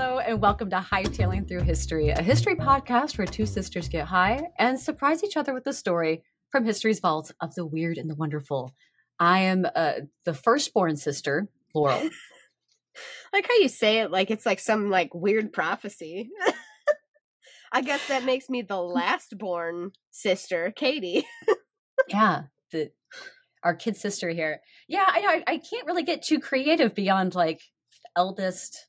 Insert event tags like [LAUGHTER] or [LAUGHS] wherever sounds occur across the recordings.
Hello, and welcome to Hightailing Through History, a history podcast where two sisters get high and surprise each other with a story from history's vault of the weird and the wonderful. I am uh, the firstborn sister, Laurel. [LAUGHS] like how you say it like it's like some like weird prophecy. [LAUGHS] I guess that makes me the last born sister, Katie. [LAUGHS] yeah, the our kid sister here. Yeah, I I, I can't really get too creative beyond like eldest,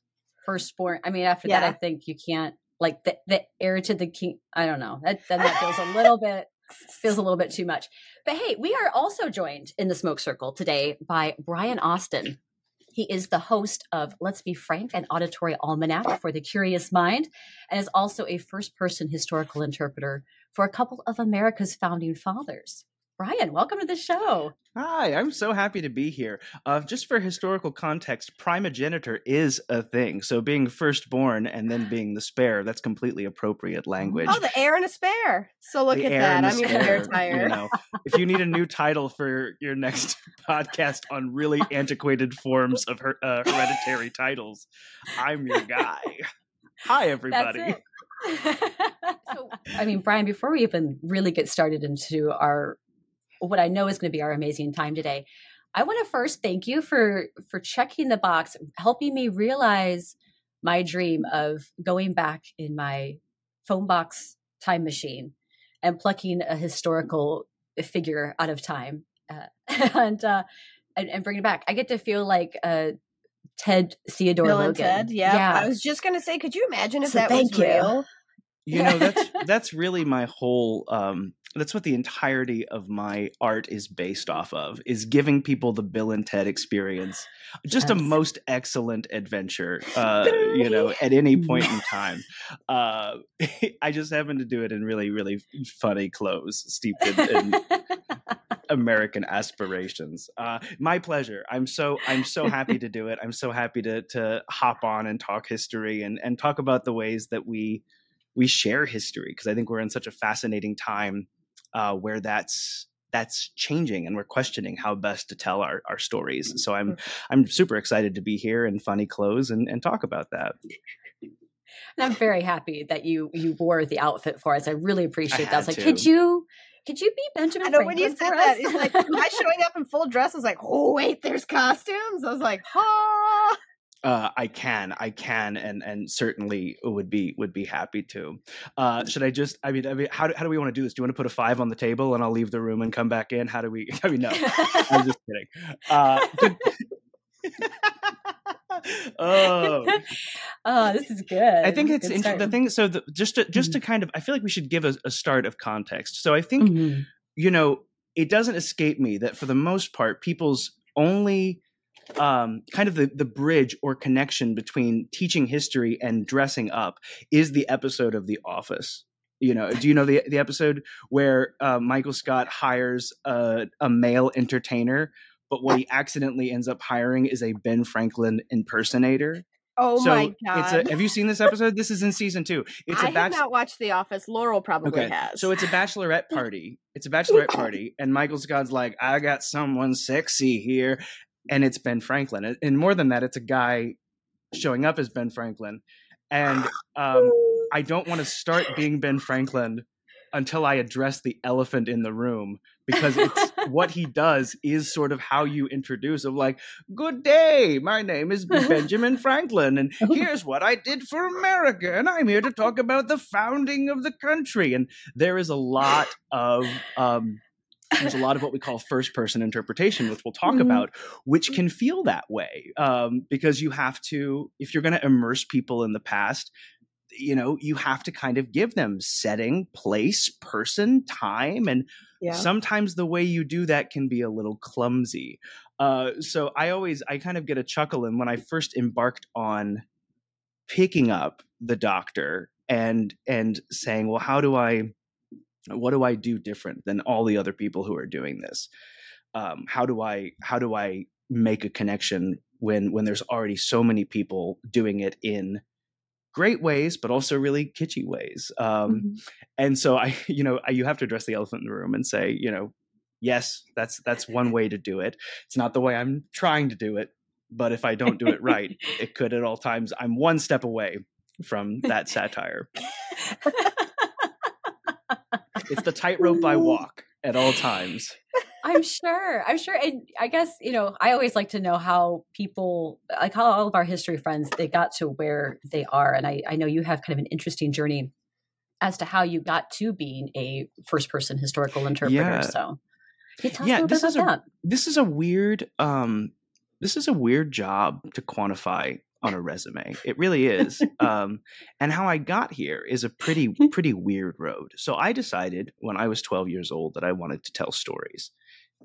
firstborn. I mean, after yeah. that, I think you can't like the the heir to the king. I don't know. That then that feels a little bit feels a little bit too much. But hey, we are also joined in the smoke circle today by Bryan Austin. He is the host of Let's Be Frank, an auditory almanac for the curious mind, and is also a first person historical interpreter for a couple of America's founding fathers. Bryan, welcome to the show. Hi, I'm so happy to be here. Uh, just for historical context, primogeniture is a thing. So being firstborn and then [SIGHS] being the spare, that's completely appropriate language. Oh, the heir and a spare. So look the at that. I'm even very tired. You know, if you need a new title for your next [LAUGHS] podcast on really [LAUGHS] antiquated forms of her, uh, hereditary titles, I'm your guy. Hi, everybody. [LAUGHS] so, I mean, Bryan, before we even really get started into our what I know is going to be our amazing time today. I want to first thank you for for checking the box, helping me realize my dream of going back in my phone box time machine and plucking a historical figure out of time uh, [LAUGHS] and, uh, and and bring it back. I get to feel like uh, Ted Theodore Bill Logan. Ted, yeah. yeah. I was just gonna say, could you imagine if so that was real? You know, that's [LAUGHS] that's really my whole um that's what the entirety of my art is based off of is giving people the bill and ted experience. Just yes. a most excellent adventure [LAUGHS] uh you know at any point in time. [LAUGHS] Uh i just happen to do it in really really funny clothes steeped in, in american aspirations. Uh my pleasure. I'm so i'm so happy to do it. I'm so happy to to hop on and talk history and and talk about the ways that we we share history because i think we're in such a fascinating time uh, where that's that's changing and we're questioning how best to tell our, our stories. So I'm mm. I'm super excited to be here in funny clothes and, and talk about that. [LAUGHS] And I'm very happy that you you wore the outfit for us. I really appreciate I that. I was like, to. could you could you be Benjamin? I know Franklin when you said that, it's like, am I showing up in full dress? I was like, oh wait, there's costumes. I was like, ha. Uh, I can, I can, and and certainly would be would be happy to. Uh, should I just? I mean, I mean, how do, how do we want to do this? Do you want to put a five on the table and I'll leave the room and come back in? How do we? [LAUGHS] I mean, no, I'm just kidding. Uh, [LAUGHS] oh, oh, this is good. I think it's interesting. The thing, so the, just to, just mm-hmm. to kind of, I feel like we should give a, a start of context. So I think, mm-hmm. you know, it doesn't escape me that for the most part, people's only um, kind of the, the bridge or connection between teaching history and dressing up is the episode of The Office. You know, do you know the the episode where uh, Michael Scott hires a, a male entertainer, but what he accidentally ends up hiring is a Ben Franklin impersonator? Oh so my god! It's a, have you seen this episode? This is in season two. It's I a bach- have not watched The Office. Laurel probably okay. has. So it's a bachelorette party. It's a bachelorette party, and Michael Scott's like, "I got someone sexy here," and it's Ben Franklin. And more than that, it's a guy showing up as Ben Franklin. And um, I don't want to start being Ben Franklin until I address the elephant in the room because it's [LAUGHS] what he does is sort of how you introduce of like, good day, my name is Benjamin Franklin, and [LAUGHS] here's what I did for America, and I'm here to talk about the founding of the country. And there is a lot of um, there's a lot of what we call first person interpretation, which we'll talk mm-hmm. about, which can feel that way um, because you have to, if you're going to immerse people in the past, you know, you have to kind of give them setting, place, person, time. And yeah. sometimes the way you do that can be a little clumsy. Uh, so I always, I kind of get a chuckle. And when I first embarked on picking up the doctor and, and saying, well, how do I, what do i do different than all the other people who are doing this um, how do i how do i make a connection when when there's already so many people doing it in great ways but also really kitschy ways um, mm-hmm. and so i [LAUGHS] you know I, you have to address the elephant in the room and say you know yes that's that's one [LAUGHS] way to do it it's not the way i'm trying to do it but if I don't do it right, it could at all times. I'm one step away from that [LAUGHS] satire. It's the tightrope I walk at all times. I'm sure. I'm sure. And I guess, you know, I always like to know how people, like how all of our history friends, they got to where they are. And I, I know you have kind of an interesting journey as to how you got to being a first person historical interpreter. Yeah. So, yeah, this is a, that? This is a weird, um, this is a weird job to quantify on a resume. It really is. [LAUGHS] um, and how I got here is a pretty [LAUGHS] pretty weird road. So I decided when I was 12 years old that I wanted to tell stories.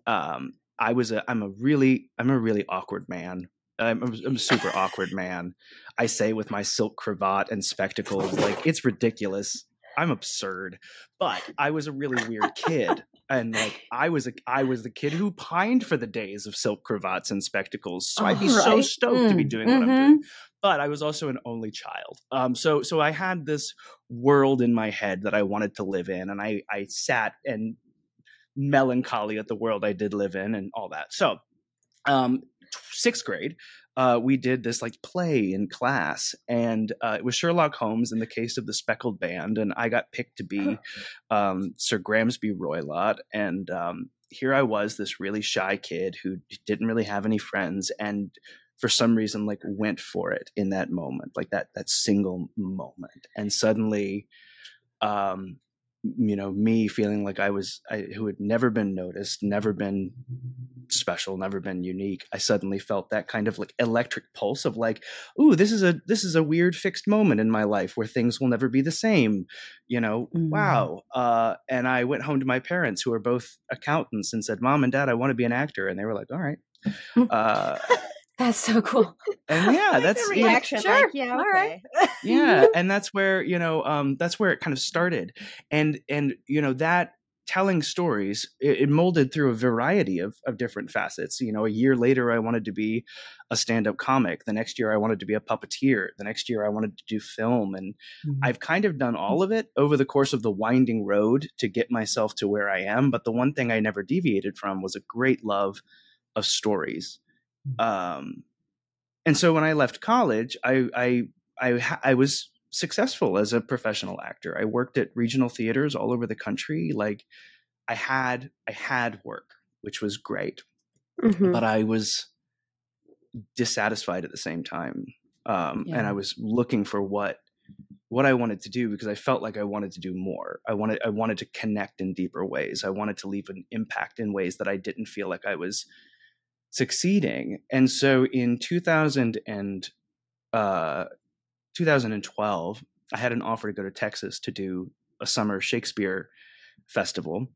Um, I was a I'm a really I'm a really awkward man. I'm I'm a super awkward man. I say with my silk cravat and spectacles, like it's ridiculous. I'm absurd, but I was a really weird kid, and like [SIGHS] I was a I was the kid who pined for the days of silk cravats and spectacles. So I'd be right. so stoked mm, to be mm, doing what mm-hmm. I'm doing. But I was also an only child, um, so so I had this world in my head that I wanted to live in, and I I sat and melancholy at the world I did live in and all that. So, um, sixth grade, uh, we did this like play in class, and uh, it was Sherlock Holmes in the case of the Speckled Band, and I got picked to be [LAUGHS] um, Sir Grimesby Roylott, and um, here I was, this really shy kid who didn't really have any friends, and for some reason like went for it in that moment, like that that single moment, and suddenly. Um, you know me feeling like i was I, who had never been noticed never been special never been unique i suddenly felt that kind of like electric pulse of like ooh this is a this is a weird fixed moment in my life where things will never be the same you know mm. wow uh, and i went home to my parents who are both accountants and said mom and dad i want to be an actor and they were like all right [LAUGHS] uh, that's so cool. And [LAUGHS] yeah, that's reaction. You know, sure. Like, yeah, all right. [LAUGHS] [LAUGHS] yeah, and that's where you know, um, that's where it kind of started, and and you know that telling stories it, it, molded through a variety of of different facets. You know, a year later, I wanted to be a stand up comic. The next year, I wanted to be a puppeteer. The next year, I wanted to do film, and mm-hmm. I've kind of done all of it over the course of the winding road to get myself to where I am. But the one thing I never deviated from was a great love of stories um, and so when I left college, I, I, I, I was successful as a professional actor. I worked at regional theaters all over the country. Like I had, I had work, which was great, mm-hmm. but I was dissatisfied at the same time. Um, yeah. and I was looking for what what I wanted to do because I felt like I wanted to do more. I wanted I wanted to connect in deeper ways. I wanted to leave an impact in ways that I didn't feel like I was succeeding. And so in 2000 and uh, 2012, I had an offer to go to Texas to do a summer Shakespeare festival.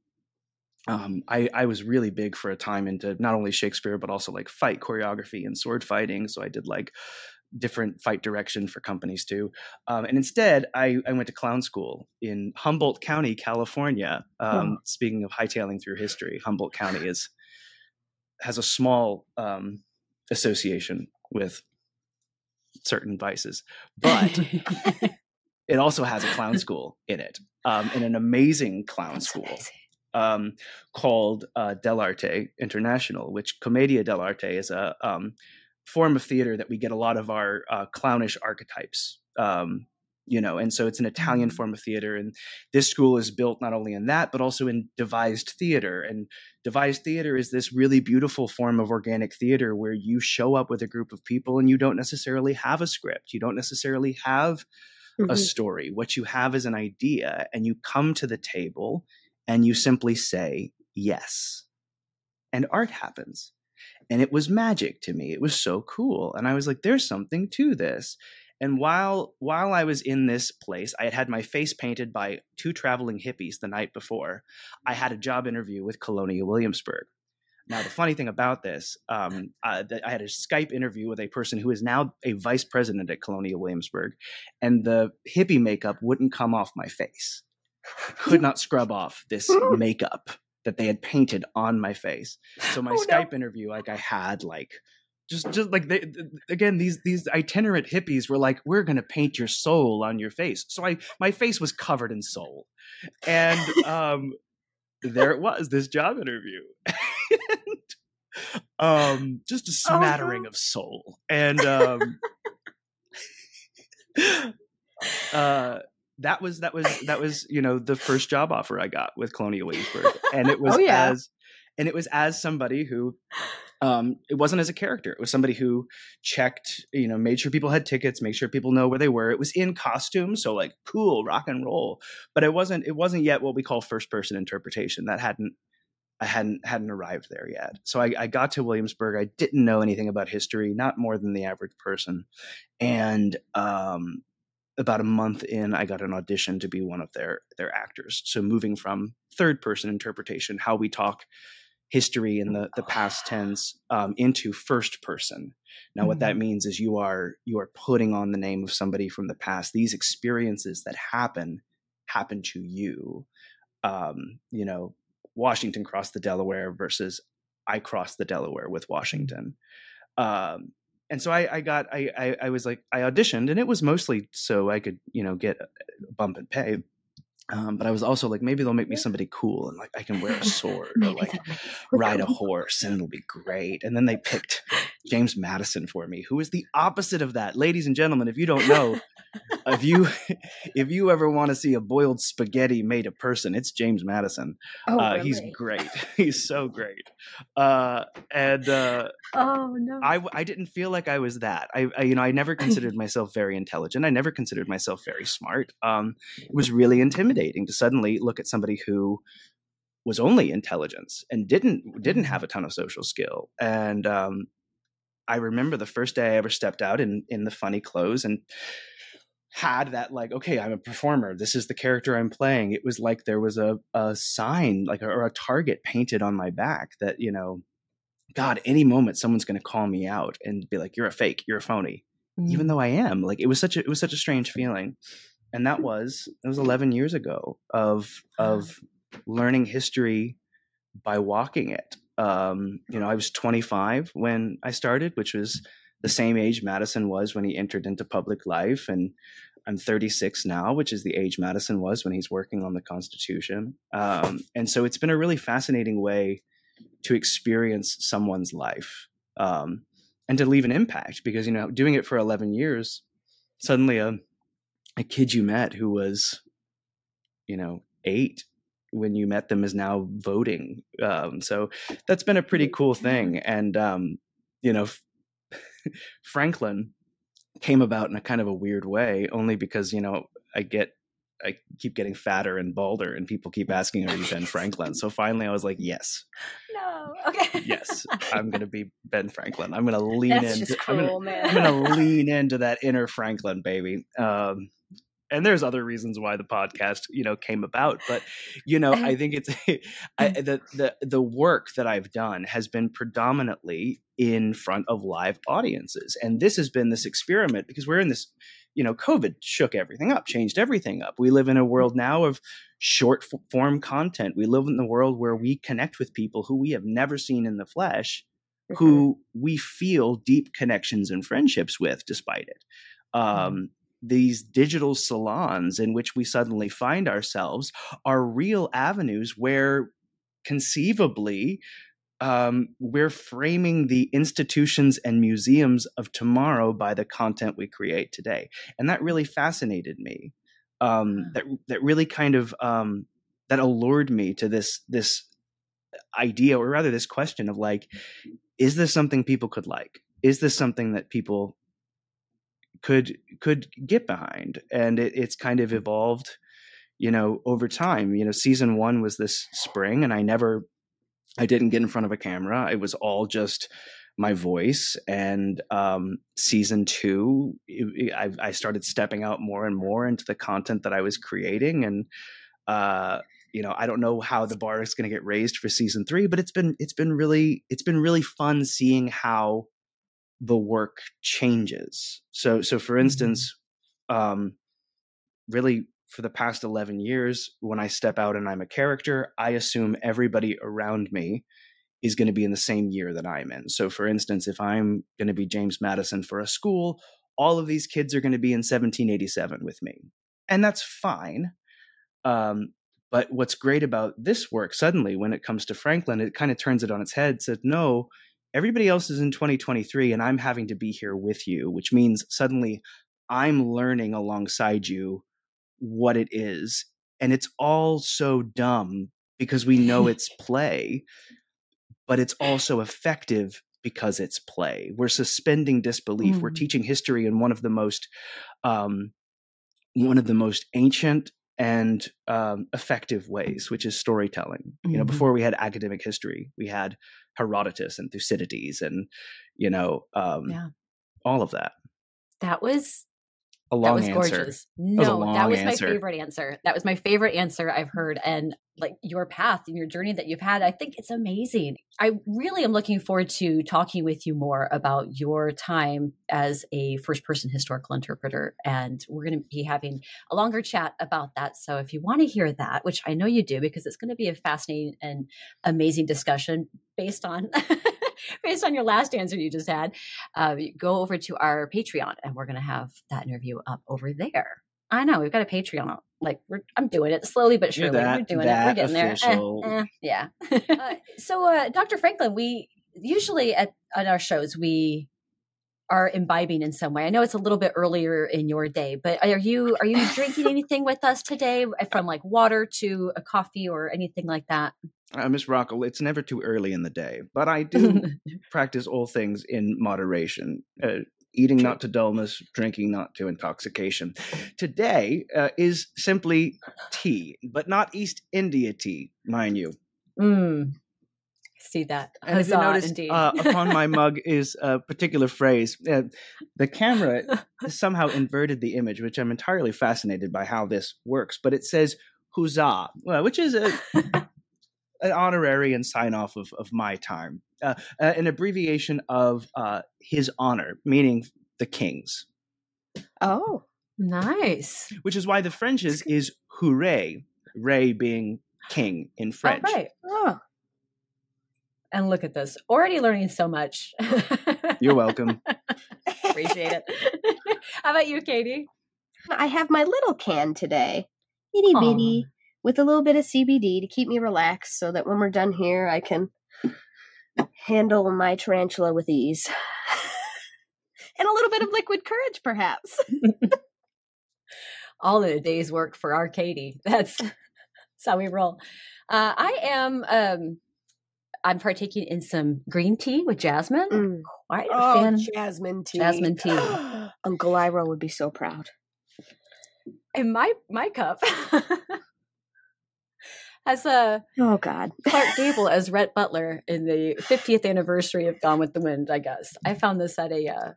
Um, I, I was really big for a time into not only Shakespeare but also like fight choreography and sword fighting. So I did like different fight direction for companies too. Um, and instead, I, I, went to clown school in Humboldt County, California. Um, oh. Speaking of hightailing through history, Humboldt County is has a small um, association with certain vices, but [LAUGHS] it also has a clown school in it, um, and an amazing clown That's school um, called uh, Dell'Arte International, which Commedia dell'arte is a um, form of theater that we get a lot of our uh, clownish archetypes um, you know and so it's an italian mm-hmm. form of theater and this school is built not only in that but also in devised theater and devised theater is this really beautiful form of organic theater where you show up with a group of people and you don't necessarily have a script you don't necessarily have mm-hmm. a story what you have is an idea and you come to the table and you simply say yes and art happens and it was magic to me it was so cool and i was like there's something to this and while while I was in this place, I had had my face painted by two traveling hippies the night before. I had a job interview with Colonial Williamsburg. Now, the funny thing about this, um, uh, I had a Skype interview with a person who is now a vice president at Colonial Williamsburg, and the hippie makeup wouldn't come off my face. I could not scrub off this [LAUGHS] makeup that they had painted on my face. So my oh, Skype no. interview, like I had like just just like they again these these itinerant hippies were like we're going to paint your soul on your face. So i my face was covered in soul. And um there it was this job interview. [LAUGHS] Um, just a smattering oh, no. of soul, and um, uh, that was that was that was you know the first job offer I got with Colonial Williamsburg, and it [LAUGHS] was oh, yeah. as and it was as somebody who um, it wasn't as a character. It was somebody who checked, you know, made sure people had tickets, made sure people know where they were. It was in costume, so like cool rock and roll. But it wasn't. It wasn't yet what we call first person interpretation. That hadn't. I hadn't hadn't arrived there yet. So I, I got to Williamsburg. I didn't know anything about history, not more than the average person, and um, about a month in, I got an audition to be one of their their actors. So moving from third person interpretation, how we talk history in the, the past tense um, into first person. Now, mm-hmm. what that mm-hmm. means is you are you are putting on the name of somebody from the past. These experiences that happen happen to you. Um, you know, Washington crossed the Delaware versus I crossed the Delaware with Washington. Um, and so I, I got I, I, I was like I auditioned and it was mostly so I could you know get a bump in pay um, but I was also like, maybe they'll make me somebody cool and like I can wear a [LAUGHS] sword or like ride a horse and it'll be great. And then they picked James Madison for me, who is the opposite of that. Ladies and gentlemen, if you don't know, if you [LAUGHS] if you ever want to see a boiled spaghetti made a person, it's James Madison. Oh, uh, really? He's great. [LAUGHS] He's so great. Uh, and uh, oh no, I I didn't feel like I was that. I, I you know I never considered myself very intelligent. I never considered myself very smart. Um, it was really intimidating to suddenly look at somebody who was only intelligence and didn't didn't have a ton of social skill. And um, I remember the first day I ever stepped out in in the funny clothes and had that like okay i'm a performer. This is the character i'm playing. It was like there was a, a sign like or a target painted on my back that you know god any moment someone's going to call me out and be like you're a fake. You're a phony mm. even though i am like it was such a it was such a strange feeling and that was it was 11 years ago of of learning history by walking it um you know i was 25 when i started which was the same age Madison was when he entered into public life. And I'm 36 now, which is the age Madison was when he's working on the Constitution. Um, and so it's been a really fascinating way to experience someone's life um, and to leave an impact because, you know, doing it for 11 years, suddenly a, a kid you met who was, you know, eight when you met them is now voting. Um, so that's been a pretty cool thing. And, um, you know, [LAUGHS] Franklin came about in a kind of a weird way, only because you know I get I keep getting fatter and balder, and people keep asking, "Are you Ben Franklin?" So finally, I was like, "Yes." No. Okay. yes, I'm gonna be [LAUGHS] Ben Franklin. I'm gonna lean That's into. Just cool, I'm, gonna, man. I'm gonna [LAUGHS] lean into that inner Franklin, baby. Um, and there's other reasons why the podcast you know came about but you know i think it's [LAUGHS] I, mm. the the the work that i've done has been predominantly in front of live audiences and this has been this experiment because we're in this you know covid shook everything up changed everything up we live in a world now of short form content we live in the world where we connect with people who we have never seen in the flesh mm-hmm. who we feel deep connections and friendships with despite it mm-hmm. um, these digital salons in which we suddenly find ourselves are real avenues where conceivably um, we're framing the institutions and museums of tomorrow by the content we create today. And that really fascinated me um, that that really kind of um, that allured me to this this idea or rather this question of like is this something people could like? Is this something that people could could get behind and it, it's kind of evolved you know over time. You know season one was this spring and i never i didn't get in front of a camera. It was all just my voice and um, season two I, I, started stepping out more and more into the content that i was creating and uh, you know i don't know how the bar is going to get raised for season three but it's been it's been really it's been really fun seeing how the work changes. So, so for mm-hmm. instance, um, really for the past 11 years, when I step out and I'm a character, I assume everybody around me is going to be in the same year that I'm in. So, for instance, if I'm going to be James Madison for a school, all of these kids are going to be in 1787 with me. And that's fine. Um, But what's great about this work, suddenly, when it comes to Franklin, it kind of turns it on its head, said, no, everybody else is in 2023 and I'm having to be here with you, which means suddenly I'm learning alongside you what it is. And it's all so dumb because we know it's [LAUGHS] play, but it's also effective because it's play. We're suspending disbelief. Mm. We're teaching history in one of the most um, one of the most ancient and um, effective ways, which is storytelling. Mm-hmm. You know, mm-hmm. before we had academic history, we had Herodotus and Thucydides, and you know, um, yeah. all of that. That was a long that was answer. gorgeous. No, that, that was my favorite answer. That was my favorite answer I've heard. And like your path and your journey that you've had, I think it's amazing. I really am looking forward to talking with you more about your time as a first person historical interpreter. And we're going to be having a longer chat about that. So if you want to hear that, which I know you do, because it's going to be a fascinating and amazing discussion based on [LAUGHS] [LAUGHS] based on your last answer you just had, uh, go over to our Patreon and we're going to have that interview up over there. I know we've got a Patreon. Like we're, I'm doing it slowly but surely. That, we're doing it. We're getting [LAUGHS] official. there. Eh, eh, yeah. uh, [LAUGHS] so, uh, Dr. Franklin, we usually at at our shows we are imbibing in some way. I know it's a little bit earlier in your day, but are you are you drinking anything with us today, from like water to a coffee or anything like that? Uh, Miss Rockle, it's never too early in the day, but I [LAUGHS] do practice all things in moderation. Uh, eating not to dullness, drinking not to intoxication. Today uh, is simply tea, but not East India tea, mind you. Mm. See that. Huzzah, you noticed, uh, upon my [LAUGHS] mug is a particular phrase. Uh, the camera [LAUGHS] somehow inverted the image, which I'm entirely fascinated by how this works. But it says "huzzah," which is a an honorary and sign off of, of my time, uh, uh, an abbreviation of uh, his honor, meaning the king's. Oh, nice. Which is why the French's is hooray, ray being king in French. Oh, right. Oh. And look at this, already learning so much. You're welcome. [LAUGHS] Appreciate it. [LAUGHS] How about you, Katie? I have my little can today. Itty bitty with a little bit of CBD to keep me relaxed so that when we're done here, I can handle my tarantula with ease. [LAUGHS] and a little bit of liquid courage, perhaps. [LAUGHS] All in a day's work for our [LAUGHS] Katie. That's, that's how we roll. Uh, I am. Um, I'm partaking in some green tea with jasmine. Mm. Quite a oh, fan. jasmine tea. Jasmine tea. [GASPS] Uncle Iroh would be so proud. In my my cup as a oh god [LAUGHS] Clark Gable as Rhett Butler in the 50th anniversary of Gone with the Wind. I guess I found this at a uh,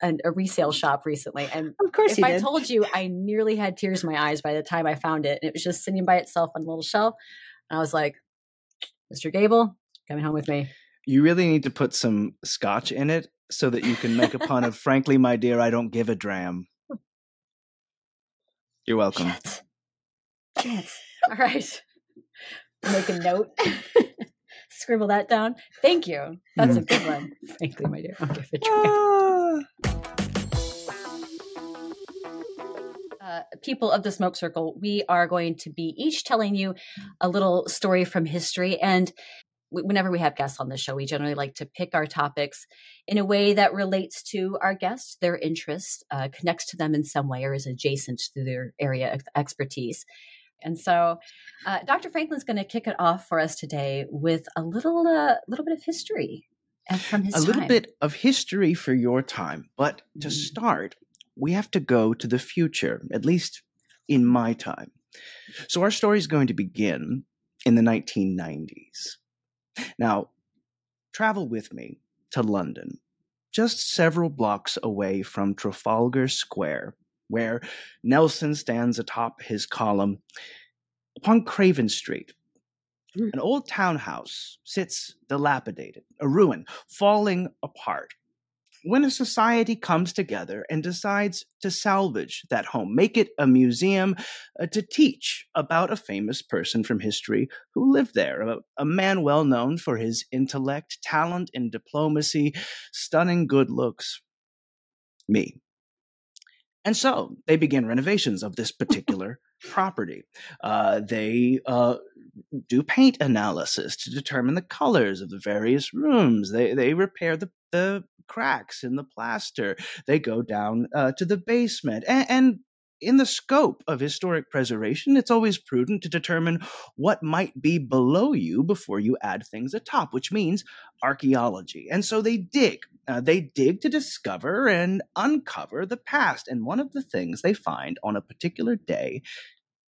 an, a resale shop recently, and of course, if I did. told you, I nearly had tears in my eyes by the time I found it, and it was just sitting by itself on a little shelf, and I was like, "Mr. Gable, coming home with me." You really need to put some scotch in it so that you can make a pun of [LAUGHS] "Frankly, my dear, I don't give a dram." You're welcome. Shit. Shit. All right make a note. [LAUGHS] Scribble that down. Thank you. That's mm. a good one. [LAUGHS] Frankly, my dear, I'll give it a. [SIGHS] Uh, people of the smoke circle, we are going to be each telling you a little story from history. And whenever we have guests on the show, we generally like to pick our topics in a way that relates to our guests, their interests, uh, connects to them in some way, or is adjacent to their area of expertise. And so, uh, Dr. Franklin's going to kick it off for us today with a little, uh, little bit of history from his a time. little bit of history for your time. But to mm-hmm. start, we have to go to the future, at least in my time. So our story is going to begin in the 1990s. Now, travel with me to London, just several blocks away from Trafalgar Square where Nelson stands atop his column. Upon Craven Street, mm. an old townhouse sits dilapidated, a ruin, falling apart. When a society comes together and decides to salvage that home, make it a museum uh, to teach about a famous person from history who lived there, a, a man well known for his intellect, talent, and diplomacy, stunning good looks. Me. And so they began renovations of this particular property. Uh, they uh, do paint analysis to determine the colors of the various rooms. They they repair the the cracks in the plaster. They go down uh, to the basement and, and in the scope of historic preservation, it's always prudent to determine what might be below you before you add things atop, which means archaeology. And so they dig. Uh, they dig to discover and uncover the past. And one of the things they find on a particular day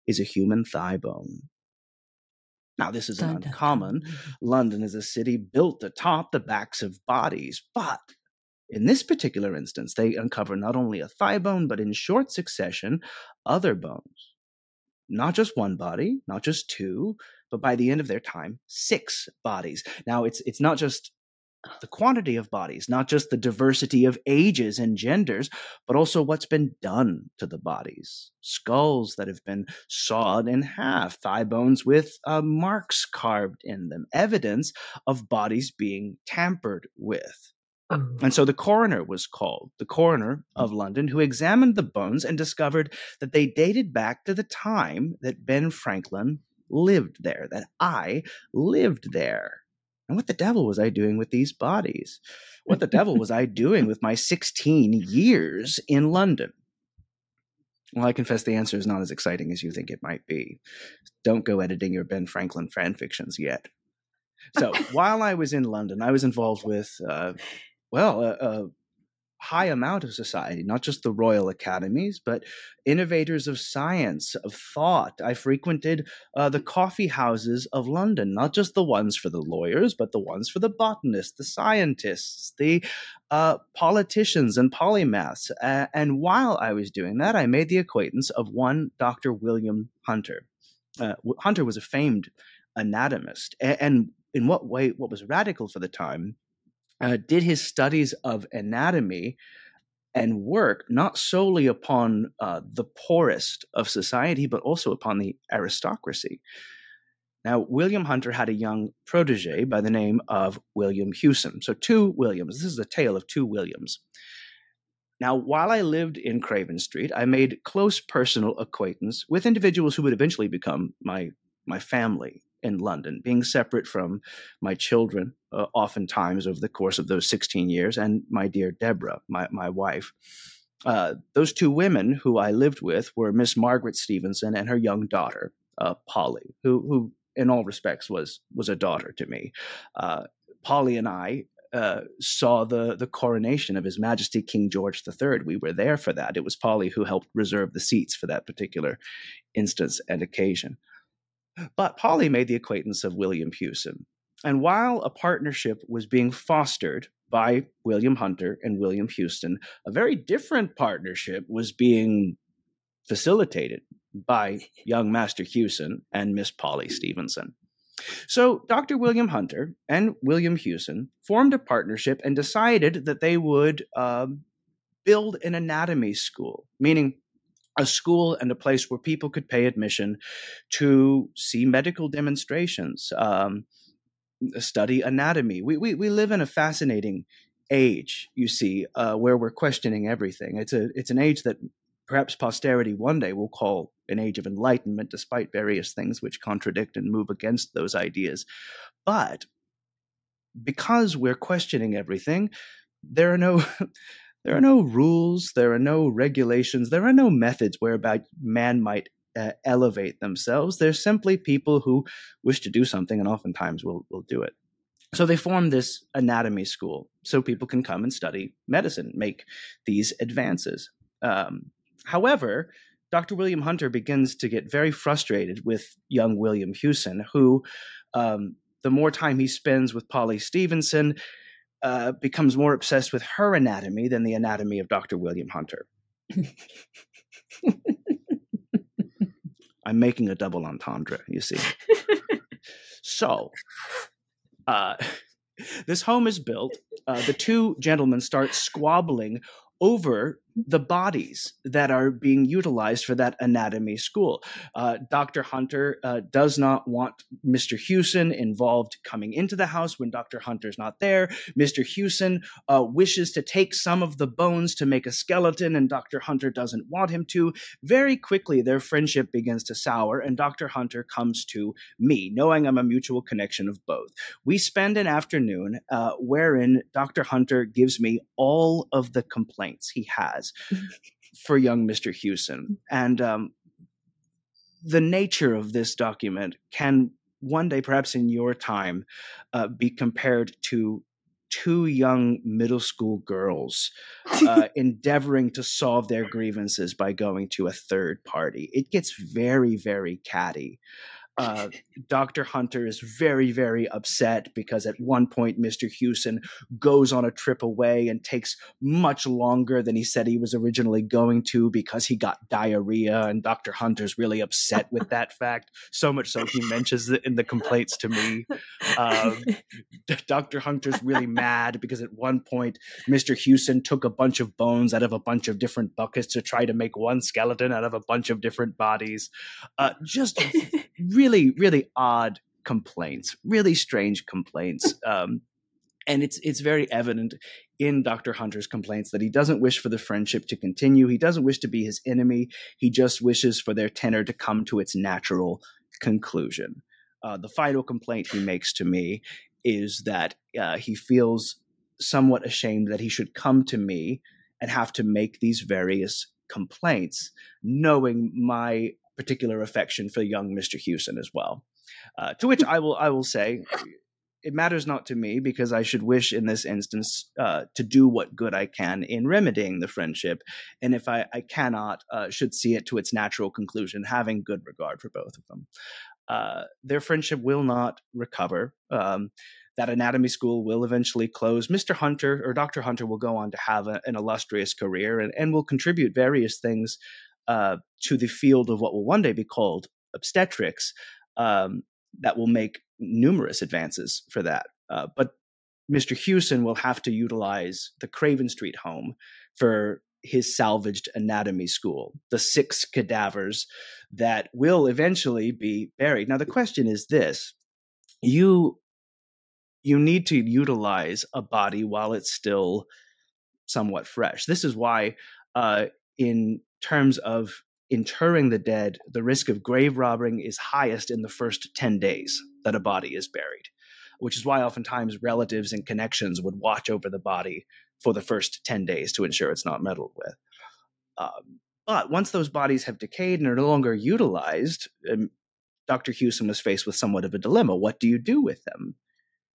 is a human thigh bone. Now, this isn't uncommon. Dun. London is a city built atop the backs of bodies, but in this particular instance, they uncover not only a thigh bone, but in short succession, other bones. Not just one body, not just two, but by the end of their time, six bodies. Now, it's it's not just the quantity of bodies, not just the diversity of ages and genders, but also what's been done to the bodies. Skulls that have been sawed in half, thigh bones with uh, marks carved in them, evidence of bodies being tampered with. Oh. And so the coroner was called, the coroner of London, who examined the bones and discovered that they dated back to the time that Ben Franklin lived there, that I lived there. And what the devil was I doing with these bodies? What the devil was I doing with my 16 years in London? Well, I confess the answer is not as exciting as you think it might be. Don't go editing your Ben Franklin fan fictions yet. So while I was in London, I was involved with uh, well, a, a high amount of society, not just the royal academies, but innovators of science, of thought. I frequented uh, the coffee houses of London, not just the ones for the lawyers, but the ones for the botanists, the scientists, the uh, politicians, and polymaths. Uh, and while I was doing that, I made the acquaintance of one Dr. William Hunter. Uh, Hunter was a famed anatomist. and, and in what way, what was radical for the time, uh, did his studies of anatomy and work not solely upon uh, the poorest of society, but also upon the aristocracy. Now, William Hunter had a young protege by the name of William Hewson. So, two Williams. This is a tale of two Williams. Now, while I lived in Craven Street, I made close personal acquaintance with individuals who would eventually become my, my family in London, being separate from my children, uh, oftentimes over the course of those 16 years, and my dear Deborah, my, my wife. Uh, those two women who I lived with were Miss Margaret Stevenson and her young daughter, uh, Polly, who, who in all respects was was a daughter to me. Uh, Polly and I uh, saw the the coronation of His Majesty King George III. We were there for that. It was Polly who helped reserve the seats for that particular instance and occasion. But Polly made the acquaintance of William Hewson. And while a partnership was being fostered by William Hunter and William Hewson, a very different partnership was being facilitated by young Master Hewson and Miss Polly Stevenson. So Dr. William Hunter and William Hewson formed a partnership and decided that they would um, build an anatomy school, meaning a school and a place where people could pay admission to see medical demonstrations, um, study anatomy. We, we, we live in a fascinating age, you see, uh, where we're questioning everything. It's a it's an age that perhaps posterity one day will call an age of enlightenment, despite various things which contradict and move against those ideas. But because we're questioning everything, there are no [LAUGHS] there are no rules, there are no regulations, there are no methods whereby man might uh, elevate themselves. They're simply people who wish to do something and oftentimes will, will do it. So they form this anatomy school so people can come and study medicine, make these advances. Um, however, Dr. William Hunter begins to get very frustrated with young William Hewson, who, um, the more time he spends with Polly Stevenson, uh, becomes more obsessed with her anatomy than the anatomy of Dr. William Hunter. I'm making a double entendre, you see. so, uh, [LAUGHS] this home is built. Uh, the two gentlemen start squabbling over the bodies that are being utilized for that anatomy school. Uh, Dr. Hunter uh, does not want Mr. Hewson involved coming into the house when Dr. Hunter's not there. Mr. Hewson uh, wishes to take some of the bones to make a skeleton, and Dr. Hunter doesn't want him to. Very quickly, their friendship begins to sour, and Dr. Hunter comes to me, knowing I'm a mutual connection of both. We spend an afternoon uh, wherein Dr. Hunter gives me all of the complaints he has for young Mr. Hewson. And um, the nature of this document can one day, perhaps in your time, uh, be compared to two young middle school girls uh, [LAUGHS] endeavoring to solve their grievances by going to a third party. It gets very, very catty uh, Dr. Hunter is very, very upset because at one point Mr. Hewson goes on a trip away and takes much longer than he said he was originally going to because he got diarrhea. And Dr. Hunter's really upset with that [LAUGHS] fact, so much so he mentions it in the complaints to me. Um, Dr. Hunter's really mad because at one point Mr. Hewson took a bunch of bones out of a bunch of different buckets to try to make one skeleton out of a bunch of different bodies. Uh, just [LAUGHS] really, really really odd complaints, really strange complaints. [LAUGHS] Um, and it's it's very evident in Dr. Hunter's complaints that he doesn't wish for the friendship to continue. He doesn't wish to be his enemy. He just wishes for their tenor to come to its natural conclusion. Uh, the final complaint he makes to me is that uh, he feels somewhat ashamed that he should come to me and have to make these various complaints, knowing my particular affection for young Mr. Hewson as well. Uh, to which I will I will say, it matters not to me because I should wish in this instance uh, to do what good I can in remedying the friendship, and if I, I cannot, uh, should see it to its natural conclusion, having good regard for both of them. Uh, their friendship will not recover. Um, that anatomy school will eventually close. Mr. Hunter or Dr. Hunter will go on to have a, an illustrious career and, and will contribute various things uh, to the field of what will one day be called obstetrics um, that will make numerous advances for that. Uh, but Mr. Hewson will have to utilize the Craven Street home for his salvaged anatomy school, the six cadavers that will eventually be buried. Now, the question is this you you need to utilize a body while it's still somewhat fresh. This is why, uh, in terms of interring the dead, the risk of grave robbing is highest in the first 10 days that a body is buried, which is why oftentimes relatives and connections would watch over the body for the first 10 days to ensure it's not meddled with. Um, but once those bodies have decayed and are no longer utilized, um, Dr. Hewson was faced with somewhat of a dilemma. What do you do with them?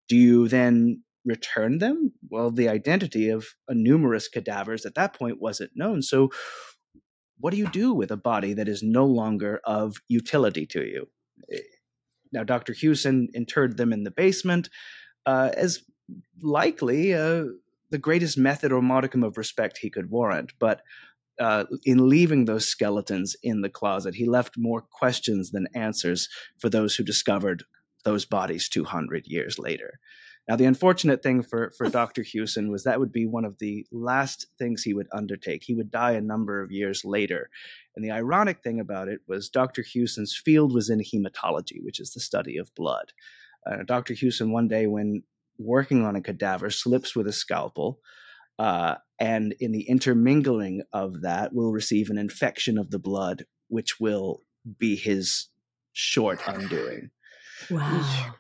Do you then return them? Well, the identity of numerous cadavers at that point wasn't known. So, what do you do with a body that is no longer of utility to you? Eh, now, Dr. Hewson interred them in the basement uh, as likely uh, the greatest method or modicum of respect he could warrant. But uh, in leaving those skeletons in the closet, he left more questions than answers for those who discovered those bodies 200 years later. Now, the unfortunate thing for, for Dr. Hewson was that would be one of the last things he would undertake. He would die a number of years later. And the ironic thing about it was Dr. Hewson's field was in hematology, which is the study of blood. Uh, Dr. Hewson, one day when working on a cadaver, slips with a scalpel. Uh, and in the intermingling of that, will receive an infection of the blood, which will be his short undoing. Wow.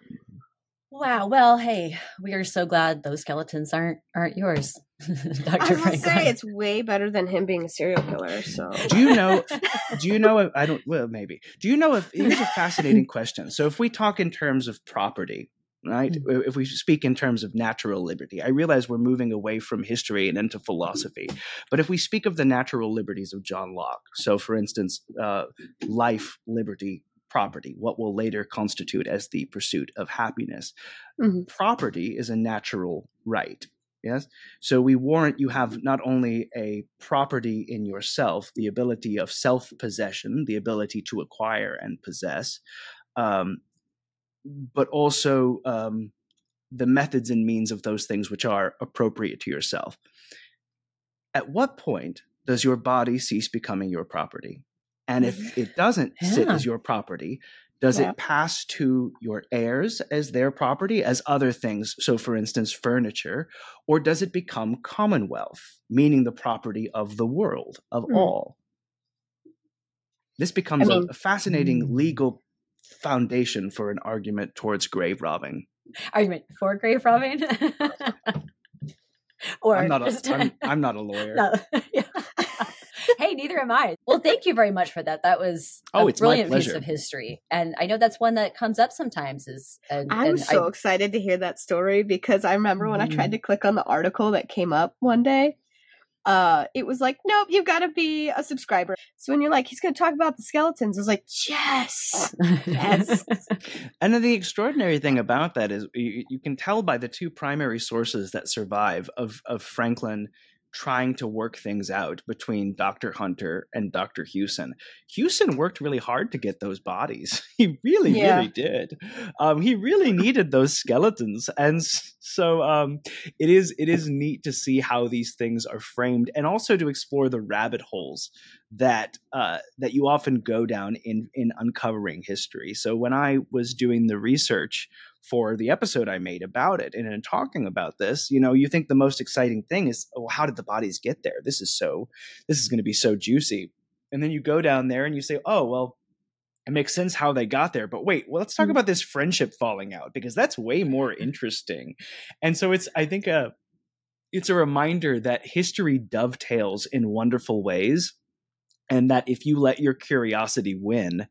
Wow. Well, hey, we are so glad those skeletons aren't aren't yours, [LAUGHS] Doctor I will say it's way better than him being a serial killer. So, do you know? [LAUGHS] Do you know? If, I don't. Well, maybe. Do you know if here's a fascinating question? So, if we talk in terms of property, right? Mm-hmm. If we speak in terms of natural liberty, I realize we're moving away from history and into philosophy. But if we speak of the natural liberties of John Locke, so for instance, uh, life, liberty, property, what will later constitute as the pursuit of happiness. Mm-hmm. Property is a natural right. Yes. So we warrant you have not only a property in yourself, the ability of self possession, the ability to acquire and possess, um, but also um, the methods and means of those things which are appropriate to yourself. At what point does your body cease becoming your property? And if mm-hmm. it doesn't yeah. sit as your property, does yeah. it pass to your heirs as their property, as other things? So, for instance, furniture, or does it become commonwealth, meaning the property of the world, of mm. all? This becomes I mean, a, fascinating mm. legal foundation for an argument towards grave robbing. Argument for grave robbing? [LAUGHS] [LAUGHS] or I'm not, a, I'm, [LAUGHS] I'm not a lawyer. No. yeah hey, neither am I. Well, thank you very much for that. That was oh, a brilliant piece of history, and I know that's one that comes up sometimes. Is and, I'm and so I, excited to hear that story because I remember when mm. I tried mm-hmm. to click on the article that came up one day. Uh, it was like, nope, you've got to be a subscriber. So when you're like, he's going to talk about the skeletons, I was like, yes, yes. [LAUGHS] and then the extraordinary thing about that is you, you can tell by the two primary sources that survive of of Franklin trying to work things out between Dr. Hunter and Dr. Hewson. Hewson worked really hard to get those bodies. [LAUGHS] He really, yeah. really did. Um, he really needed those skeletons, and so um, it is it is neat to see how these things are framed, and also to explore the rabbit holes that uh, that you often go down in in uncovering history. So when I was doing the research for the episode I made about it. And in talking about this, you know, you think the most exciting thing is, oh, how did the bodies get there? This is so, this is going to be so juicy. And then you go down there and you say, oh, well, it makes sense how they got there. But wait, well, let's talk mm. about this friendship falling out because that's way more interesting. And so it's, I think, a, it's a reminder that history dovetails in wonderful ways. And that if you let your curiosity win,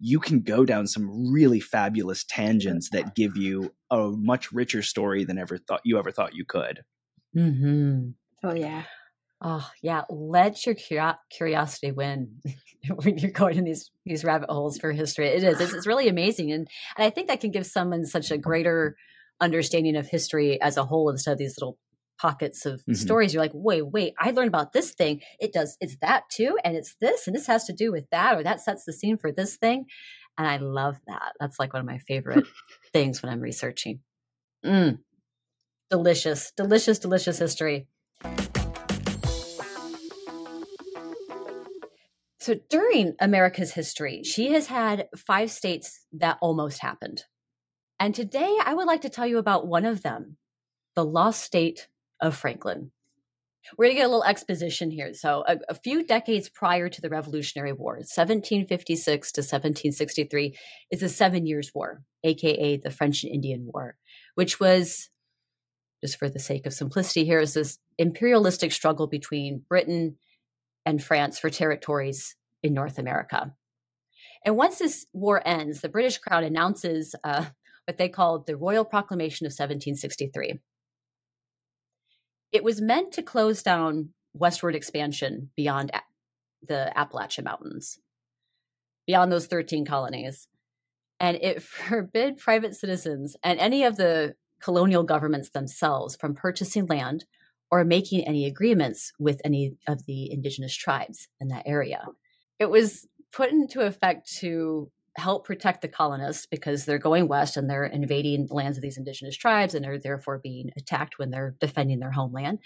you can go down some really fabulous tangents that give you a much richer story than ever thought you ever thought you could. Mm-hmm. Oh yeah. Oh yeah. Let your curiosity win [LAUGHS] when you're going in these these rabbit holes for history. It is. It's, it's really amazing, and and I think that can give someone such a greater understanding of history as a whole instead of these little pockets of mm-hmm. stories. You're like wait wait i learned about this thing. It does it's that too and it's this and this has to do with that or that sets the scene for this thing. And i love that. That's like one of my favorite [LAUGHS] things when i'm researching. Mm. delicious delicious delicious history. So during america's history she has had five states that almost happened. And today i would like to tell you about one of them the lost state of Franklin. We're going to get a little exposition here. So, a, a, few decades prior to the Revolutionary War, 1756 to 1763, is the Seven Years' War, aka the French and Indian War, which was, just for the sake of simplicity here, is this imperialistic struggle between Britain and France for territories in North America. And once this war ends, the British crown announces uh, what they called the Royal Proclamation of 1763 it was meant to close down westward expansion beyond the Appalachian Mountains, beyond those 13 colonies. And it [LAUGHS] forbid private citizens and any of the colonial governments themselves from purchasing land or making any agreements with any of the indigenous tribes in that area. It was put into effect to help protect the colonists because they're going west and they're invading the lands of these indigenous tribes and are therefore being attacked when they're defending their homeland.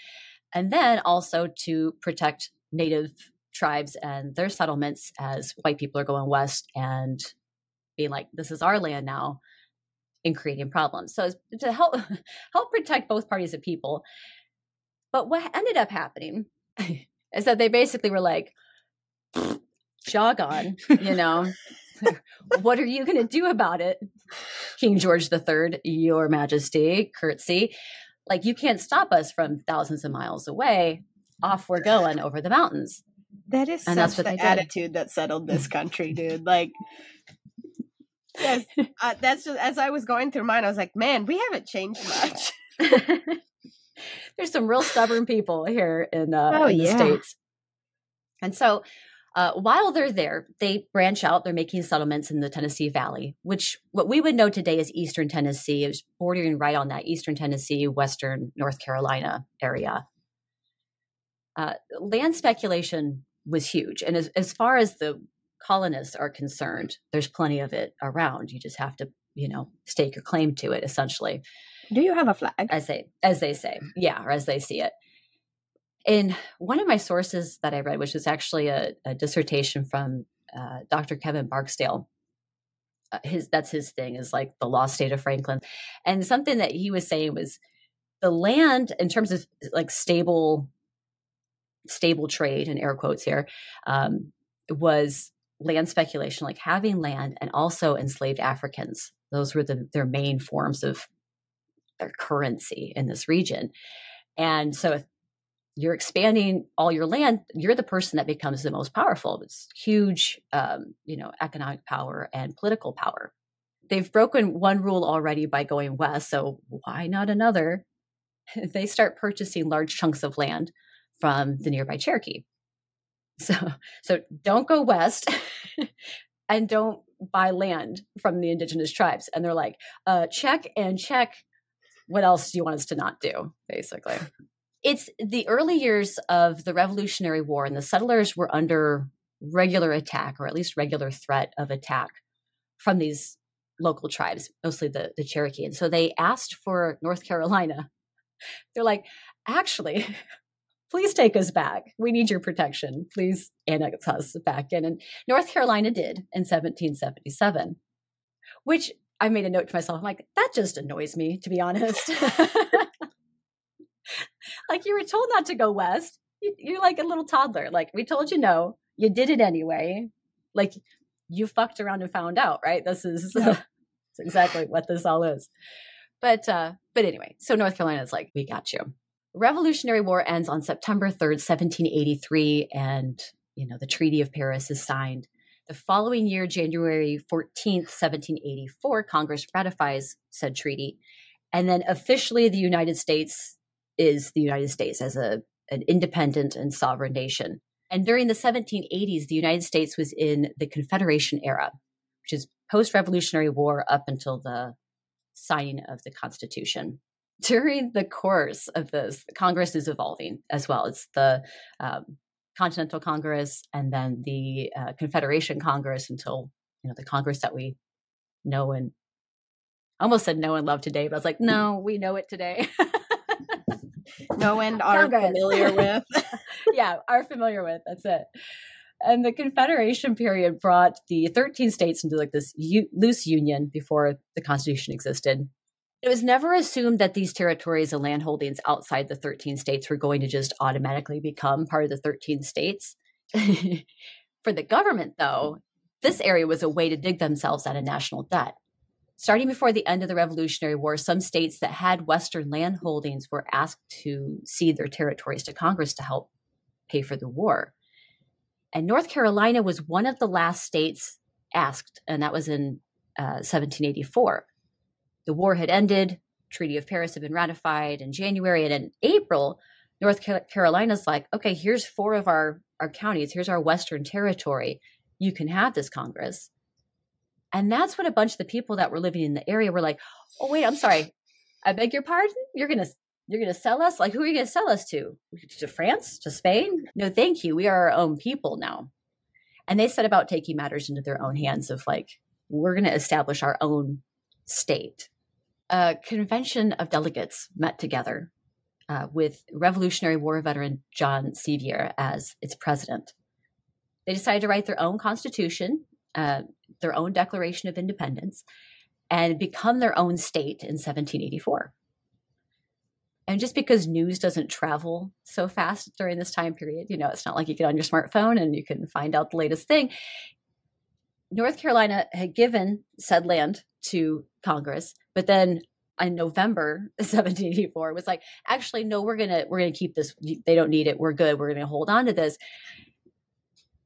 And then also to protect native tribes and their settlements as white people are going west and being like, this is our land now and creating problems. So to help [LAUGHS] help protect both parties of people. But what ended up happening [LAUGHS] is that they basically were like, [LAUGHS] jog on, you know, [LAUGHS] what are you going to do about it, King George III, Your Majesty, curtsy? Like, you can't stop us from thousands of miles away. Off we're going over the mountains. That is and that's what the attitude that settled this country, dude. Like, yes, [LAUGHS] uh, that's just as I was going through mine. I was like, man, we haven't changed much. [LAUGHS] There's some real stubborn people here in, uh, oh, in the yeah. states, and so uh, while they're there, they branch out. They're making settlements in the Tennessee Valley, which what we would know today as Eastern Tennessee is bordering right on that Eastern Tennessee, Western North Carolina area. Uh, land speculation was huge. And as, as far as the colonists are concerned, there's plenty of it around. You just have to, you know, stake your claim to it, essentially. Do you have a flag? As they as they say, yeah, or as they see it. In one of my sources that I read, which was actually a, a dissertation from uh, Dr. Kevin Barksdale, uh, his that's his thing is like the lost state of Franklin, and something that he was saying was the land in terms of like stable stable trade in air quotes here um, was land speculation, like having land and also enslaved Africans. Those were the, their main forms of their currency in this region. And so you're expanding all your land, you're the person that becomes the most powerful. It's huge, um, you know, economic power and political power. They've broken one rule already by going west, so why not another? [LAUGHS] they start purchasing large chunks of land from the nearby Cherokee. [LAUGHS] So, so don't go west [LAUGHS] and don't buy land from the indigenous tribes. And they're like, uh, check and check. What else do you want us to not do? Basically, it's the early years of the Revolutionary War, and the settlers were under regular attack, or at least regular threat of attack from these local tribes, mostly the, the Cherokee. And so they asked for North Carolina. They're like, actually, [LAUGHS] please take us back. We need your protection. Please annex us back in. And North Carolina did in 1777, which I made a note to myself. I'm like, that just annoys me, to be honest. [LAUGHS] like you were told not to go west. You're like a little toddler. Like we told you no, you did it anyway. Like you fucked around and found out, right? This is [LAUGHS] exactly what this all is. But uh, but anyway, so North Carolina is like, we got you. Revolutionary War ends on September 3rd, 1783, and you know the Treaty of Paris is signed. The following year, January 14th, 1784, Congress ratifies said treaty. And then officially, the United States is the United States as a, an independent and sovereign nation. And during the 1780s, the United States was in the Confederation era, which is post Revolutionary War up until the signing of the Constitution. [LAUGHS] During the course of this, Congress is evolving as well. It's the um, Continental Congress and then the uh, Confederation Congress until you know the Congress that we know and almost said know and love today, but I was like, no, we know it today. [LAUGHS] know and are Congress. familiar [LAUGHS] with. yeah, are familiar with. That's it. And the Confederation period brought the 13 states into like this u- loose union before the Constitution existed. It was never assumed that these territories and landholdings outside the 13 states were going to just automatically become part of the 13 states. [LAUGHS] For the government, though, this area was a way to dig themselves out of national debt. Starting before the end of the Revolutionary War, some states that had Western land holdings were asked to cede their territories to Congress to help pay for the war. And North Carolina was one of the last states asked, and that was in uh, 1784. The war had ended, Treaty of Paris had been ratified in January, and in April, North Carolina's like, okay, here's four of our, our counties, here's our Western territory. You can have this Congress. And that's what a bunch of the people that were living in the area were like, oh, wait, I'm sorry. I beg your pardon? You're going to you're going to sell us? Like, who are you going to sell us to? To France? To Spain? No, thank you. We are our own people now. And they set about taking matters into their own hands of like, we're going to establish our own state. A convention of delegates met together uh, with Revolutionary War veteran John Sevier as its president. They decided to write their own constitution uh, their own Declaration of Independence and become their own state in 1784. And just because news doesn't travel so fast during this time period, you know, it's not like you get on your smartphone and you can find out the latest thing. North Carolina had given said land to Congress, but then in November [LAUGHS] 1784 was like, actually, no, we're gonna we're gonna keep this. They don't need it. We're good. We're gonna hold on to this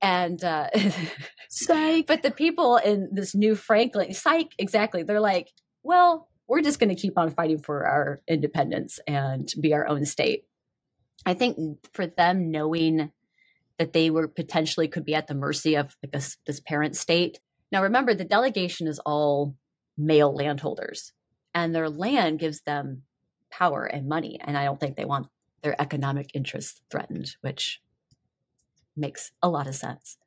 and uh [LAUGHS] psych. but the people in this new franklin psych exactly they're like well we're just going to keep on fighting for our independence and be our own state. I think for them knowing that they were potentially could be at the mercy of like this, this parent state. Now remember the delegation is all male landholders and their land gives them power and money and i don't think they want their economic interests threatened which makes a lot of sense.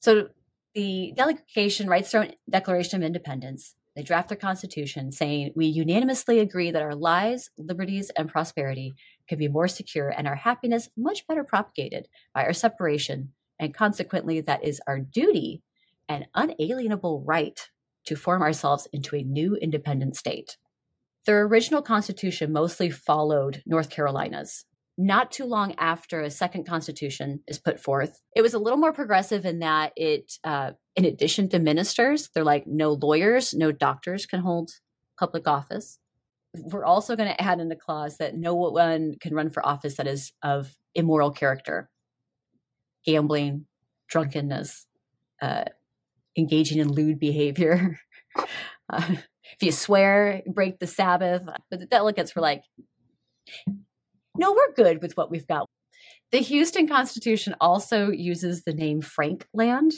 So the delegation writes their own Declaration of Independence. they draft their constitution saying, We unanimously agree that our lives, liberties, and prosperity can be more secure and our happiness much better propagated by our separation. And consequently, that is our duty and unalienable right to form ourselves into a new independent state. Their original constitution mostly followed North Carolina's. Not too long after a second constitution is put forth, it was a little more progressive in that it, uh, in addition to ministers, they're like no lawyers, no doctors can hold public office. We're also going to add in a clause that no one can run for office that is of immoral character, gambling, drunkenness, uh, engaging in lewd behavior. [LAUGHS] Uh, if you swear, break the Sabbath. But the delegates were like, no, we're good with what we've got. The Houston Constitution also uses the name Frankland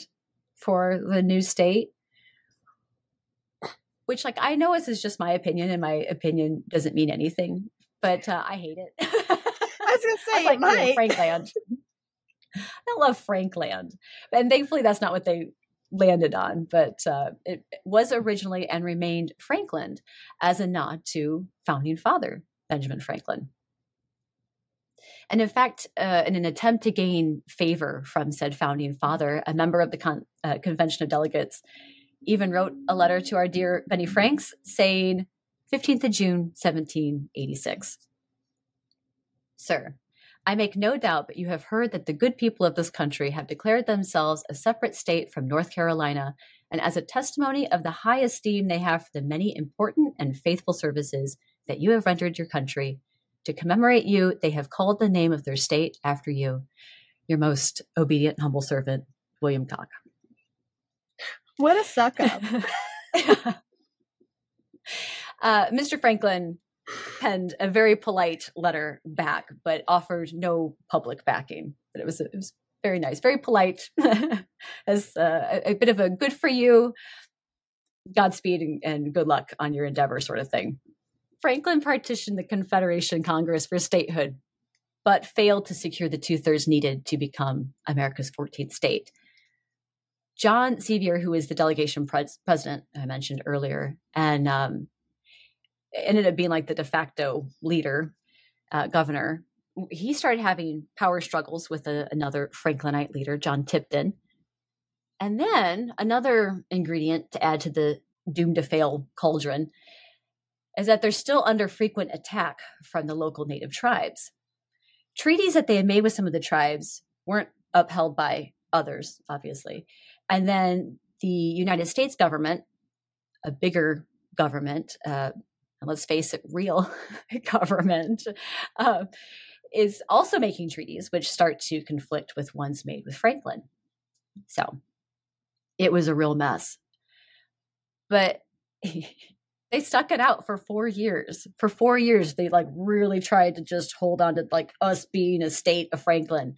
for the new state, which, like, I know this is just my opinion, and my opinion doesn't mean anything, but uh, I hate it. I was going [LAUGHS] to say, I like Frankland. [LAUGHS] I love Frankland. And thankfully, that's not what they landed on, but uh, it was originally and remained Franklin as a nod to founding father Benjamin Franklin. And in fact, uh, in an attempt to gain favor from said founding father, a member of the con- uh, Convention of Delegates even wrote a letter to our dear Benny Franks saying, 15th of June, 1786. Sir, I make no doubt but you have heard that the good people of this country have declared themselves a separate state from North Carolina, and as a testimony of the high esteem they have for the many important and faithful services that you have rendered your country, to commemorate you, they have called the name of their state after you. Your most obedient, humble servant, William Cocke. What a suck up. [LAUGHS] [LAUGHS] uh, Mr. Franklin penned a very polite letter back, but offered no public backing. But it was it was very nice, very polite, [LAUGHS] as uh, a, a, bit of a good for you, Godspeed and, and good luck on your endeavor sort of thing. Franklin partitioned the Confederation Congress for statehood, but failed to secure the two thirds needed to become America's 14th state. John Sevier, who is the delegation pres- president I mentioned earlier, and um, ended up being like the de facto leader, uh, governor. He started having power struggles with a, another Franklinite leader, John Tipton. And then another ingredient to add to the doomed to fail cauldron is that they're still under frequent attack from the local native tribes. Treaties that they had made with some of the tribes weren't upheld by others, obviously. And then the United States government, a bigger government, uh, and let's face it, real [LAUGHS] government, uh, is also making treaties which start to conflict with ones made with Franklin. So it was a real mess. But [LAUGHS] they stuck it out for four years. For four years, they like really tried to just hold on to like us being a state of Franklin.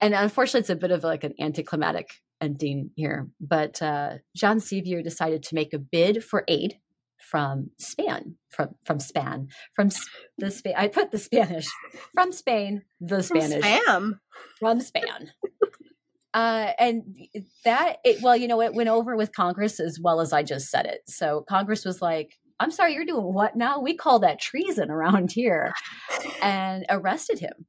And unfortunately, it's a bit of like an anticlimactic ending here. But uh, John Sevier decided to make a bid for aid from Spain, from from Span, from the Spain. I put the Spanish from Spain, the Spanish, from Spam, from Span. Uh, and that it well, you know, it went over with Congress as well as I just said it. So Congress was like, "I'm sorry, you're doing what now? We call that treason around here," [LAUGHS] and arrested him.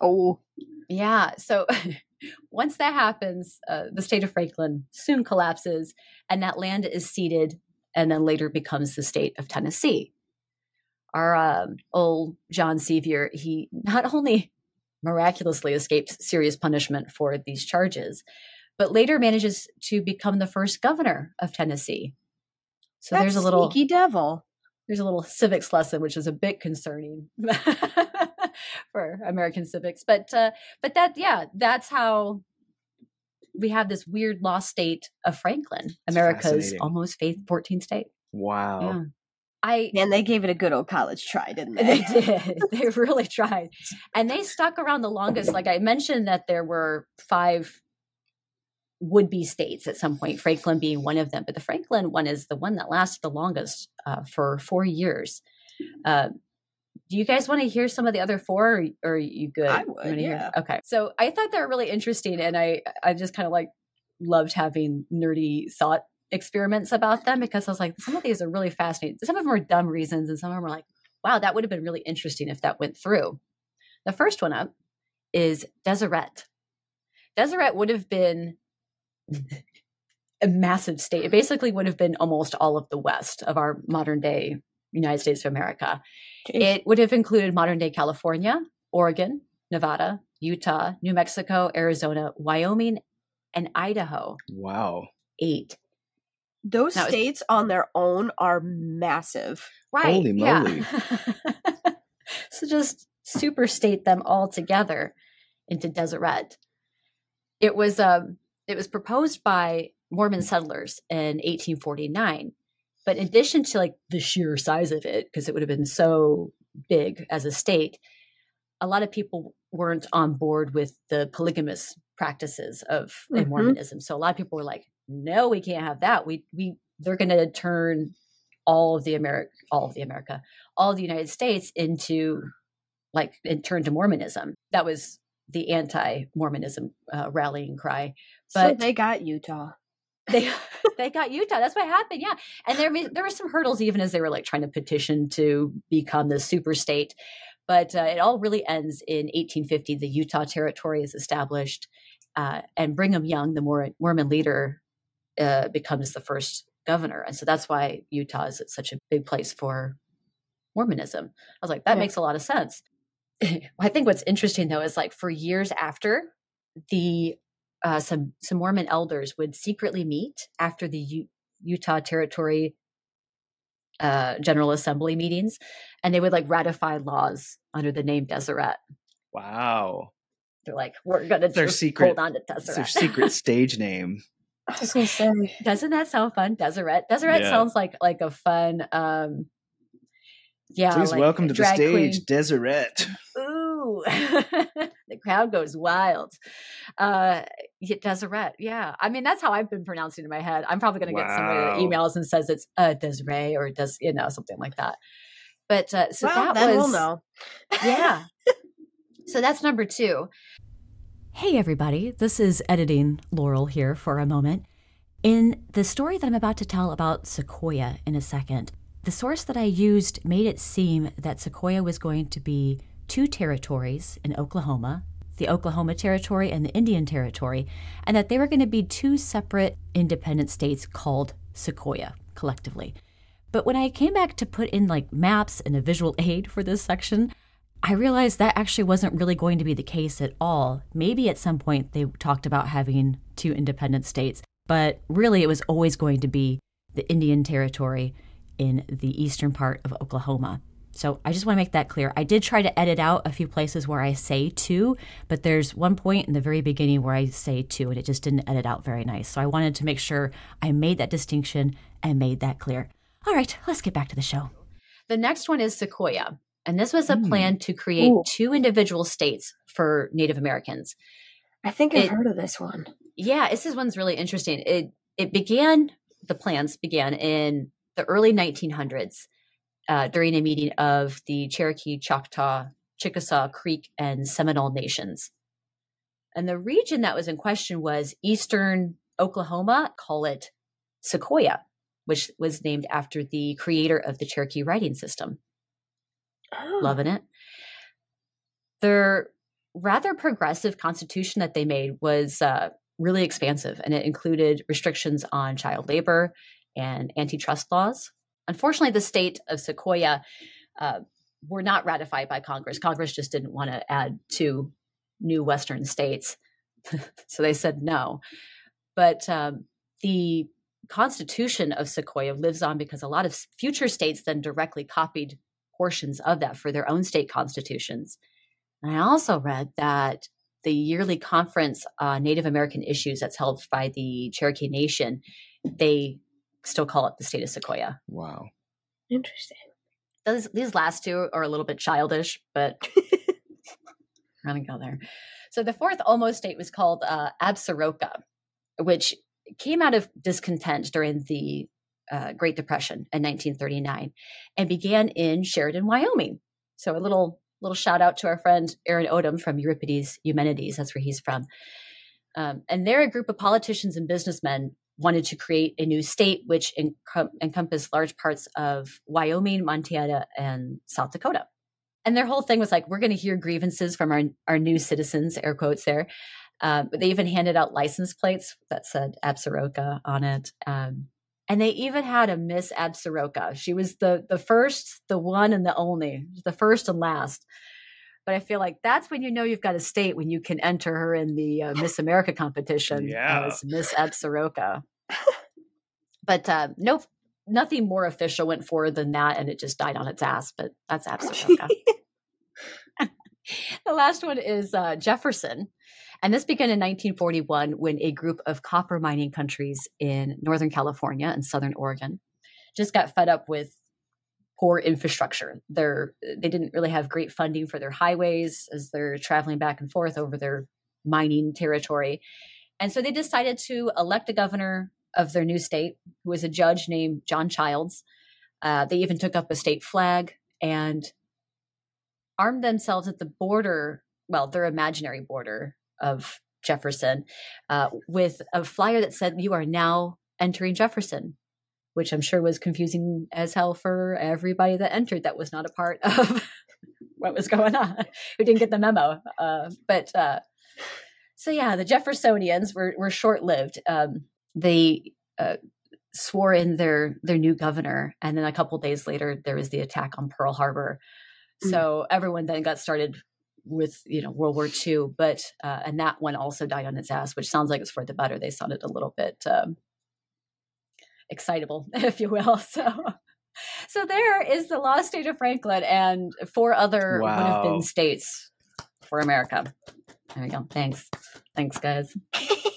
Oh, yeah. So [LAUGHS] once that happens, uh, the state of Franklin soon collapses, and that land is ceded and then later becomes the state of Tennessee. Our um, old John Sevier, he not only miraculously escapes serious punishment for these charges, but later manages to become the first governor of Tennessee. So That's there's a little sneaky devil. There's a little civics lesson, which is a bit concerning [LAUGHS] for American civics. But uh, but that yeah, that's how we have this weird lost state of Franklin, America's almost faith 14th state. Wow. Yeah. I and they gave it a good old college try, didn't they? They [LAUGHS] did. [LAUGHS] they really tried, and they [LAUGHS] stuck around the longest. Like I mentioned, that there were five would-be states at some point. Franklin being one of them, but the Franklin one is the one that lasted the longest uh, for four years. Uh, do you guys want to hear some of the other four or, or are you good i would yeah okay so i thought they were really interesting and i i just kind of like loved having nerdy thought experiments about them because I was like, some of these are really fascinating. Some of them are dumb reasons, and some of them are like, wow, that would have been really interesting if that went through. The first one up is Deseret. Deseret would have been [LAUGHS] a massive state. It basically would have been almost all of the West of our modern day United States of America. Jeez. It would have included modern day California, Oregon, Nevada, Utah, New Mexico, Arizona, Wyoming, and Idaho. Wow. Eight. Those now, states on their own are massive. Right. Holy moly. Yeah. [LAUGHS] so just super state them all together into Deseret. It was um it was proposed by Mormon settlers in 1849. But in addition to like the sheer size of it, because it would have been so big as a state, a lot of people weren't on board with the polygamous practices of mm-hmm. Mormonism. So a lot of people were like, no, we can't have that. We we they're going to turn all of the America, all of the America, all of the United States into like and turn to Mormonism. That was the anti-Mormonism uh, rallying cry. But so they got Utah. [LAUGHS] They they got Utah. That's what happened. Yeah, and there there were some hurdles even as they were like trying to petition to become the super state. But uh, it all really ends in 1850. The Utah Territory is established, uh, and Brigham Young, the Mormon leader, uh, becomes the first governor. And so that's why Utah is such a big place for Mormonism. I was like, that yeah. makes a lot of sense. [LAUGHS] I think what's interesting though is like for years after the uh, some some Mormon elders would secretly meet after the U- Utah Territory uh, General Assembly meetings, and they would like ratify laws under the name Deseret. Wow! They're like, we're gonna their secret, hold on to Deseret. Their secret [LAUGHS] stage name. I was gonna say, doesn't that sound fun? Deseret. Deseret yeah. sounds like like a fun. um Yeah. Please like welcome to the stage, queen. Deseret. Ooh, [LAUGHS] the crowd goes wild. Uh Deseret. Yeah, I mean that's how I've been pronouncing in my head. I'm probably gonna wow. get somebody that emails and says it's uh Desiree or does you know something like that. But uh, so well, that was we'll know. yeah. [LAUGHS] so that's number two. Hey, everybody, this is editing Laurel here for a moment. In the story that I'm about to tell about Sequoyah in a second, the source that I used made it seem that Sequoyah was going to be two territories in Oklahoma the Oklahoma Territory and the Indian Territory, and that they were going to be two separate independent states called Sequoyah collectively. But when I came back to put in like maps and a visual [LAUGHS] aid for this section, I realized that actually wasn't really going to be the case at all. Maybe at some point they talked about having two independent states, but really it was always going to be the Indian Territory in the eastern part of Oklahoma. So I just want to make that clear. I did try to edit out a few places where I say two, but there's one point in the very beginning where I say two and it just didn't edit out very nice. So I wanted to make sure I made that distinction and made that clear. All right, let's get back to the show. The next one is Sequoyah. And this was a mm. plan to create Ooh. two individual states for Native Americans. I think I've it, heard of this one. Yeah, this is one's really interesting. It it began the plans began in the early 1900s uh, during a meeting of the Cherokee, Choctaw, Chickasaw, Creek, and Seminole nations. And the region that was in question was eastern Oklahoma, call it Sequoyah, which was named after the creator of the Cherokee writing system. Oh. Loving it. Their rather progressive constitution that they made was uh, really expansive, and it included restrictions on child labor and antitrust laws. Unfortunately, the state of Sequoyah uh, were not ratified by Congress. Congress just didn't want to add two new Western states, [LAUGHS] so they said no. But um, the Constitution of Sequoyah lives on because a lot of future states then directly copied portions of that for their own state constitutions. And I also read that the yearly conference uh, Native American issues that's held by the Cherokee Nation, they still call it the state of Sequoyah. Wow. Interesting. Those, these last two are a little bit childish, but I'm going to go there. So the fourth almost state was called uh, Absaroka, which came out of discontent during the uh, Great Depression in 1939 and began in Sheridan, Wyoming. So a little little shout out to our friend Aaron Odom from Euripides Eumenides. That's where he's from. Um, and they're a group of politicians and businessmen wanted to create a new state which encom- encompassed large parts of Wyoming, Montana, and South Dakota. And their whole thing was like, we're going to hear grievances from our, our new citizens, air quotes there. Um, they even handed out license plates that said Absaroka on it. Um, and they even had a Miss Absaroka. She was the the first, the one, and the only, the first and last. But I feel like that's when you know you've got a state when you can enter her in the uh, Miss America competition yeah. as Miss Absaroka. [LAUGHS] but uh, no, nothing more official went forward than that, and it just died on its ass. But that's Absaroka. [LAUGHS] [LAUGHS] the last one is uh, Jefferson. And this began in 1941 when a group of copper mining countries in Northern California and Southern Oregon just got fed up with poor infrastructure. They're, they didn't really have great funding for their highways as they're traveling back and forth over their mining territory. And so they decided to elect a governor of their new state, who was a judge named John Childs. Uh, they even took up a state flag and armed themselves at the border, well, their imaginary border of Jefferson, uh, with a flyer that said, You are now entering Jefferson which I'm sure was confusing as hell for everybody that entered that was not a part [LAUGHS] of what was going on, who didn't get the memo. Uh, but uh, so yeah, the Jeffersonians were were short lived. Um, they uh, swore in their their new governor, and then a couple days later, there was the attack on Pearl Harbor. Mm. So everyone then got started with you know World War II, but uh, and that one also died on its ass, which sounds like it's for the better. They sounded a little bit um, excitable, [LAUGHS] if you will. So, so there is the lost state of Franklin and four other wow. would have been states for America. There you go. Thanks. Thanks, guys. [LAUGHS]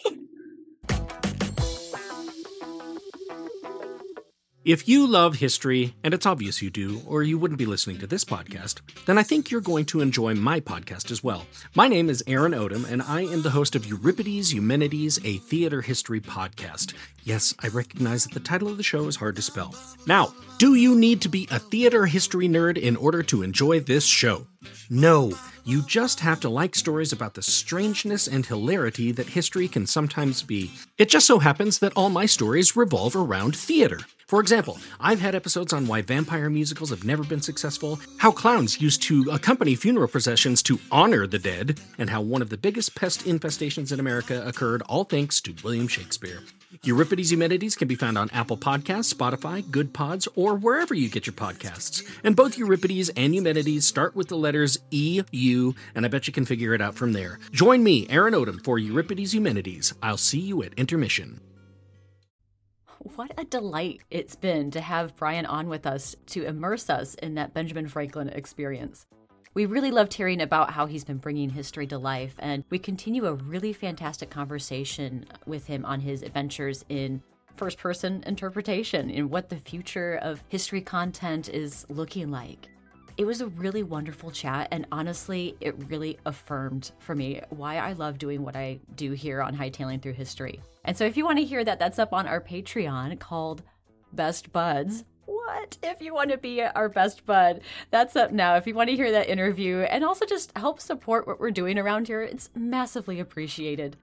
If you love history, and it's obvious you do, or you wouldn't be listening to this podcast, then I think you're going to enjoy my podcast as well. My name is Aaron Odom, and I am the host of Euripides Eumenides, a theater history podcast. Yes, I recognize that the title of the show is hard to spell. Now, do you need to be a theater history nerd in order to enjoy this show? No. You just have to like stories about the strangeness and hilarity that history can sometimes be. It just so happens that all my stories revolve around theater. For example, I've had episodes on why vampire musicals have never been successful, how clowns used to accompany funeral processions to honor the dead, and how one of the biggest pest infestations in America occurred all thanks to William Shakespeare. Euripides Eumenides can be found on Apple Podcasts, Spotify, Goodpods, or wherever you get your podcasts. And both Euripides and Eumenides start with the letters E, U, and I bet you can figure it out from there. Join me, Aaron Odom, for Euripides Eumenides. I'll see you at intermission. What a delight it's been to have Bryan on with us to immerse us in that Benjamin Franklin experience. We really loved hearing about how he's been bringing history to life, and we continue a really fantastic conversation with him on his adventures in first person interpretation and what the future of history content is looking like. It was a really wonderful chat, and honestly, it really affirmed for me why I love doing what I do here on Hightailing Through History. And so, if you want to hear that, that's up on our Patreon called Best Buds. What if you want to be our best bud? That's up now. If you want to hear that interview and also just help support what we're doing around here it's massively appreciated.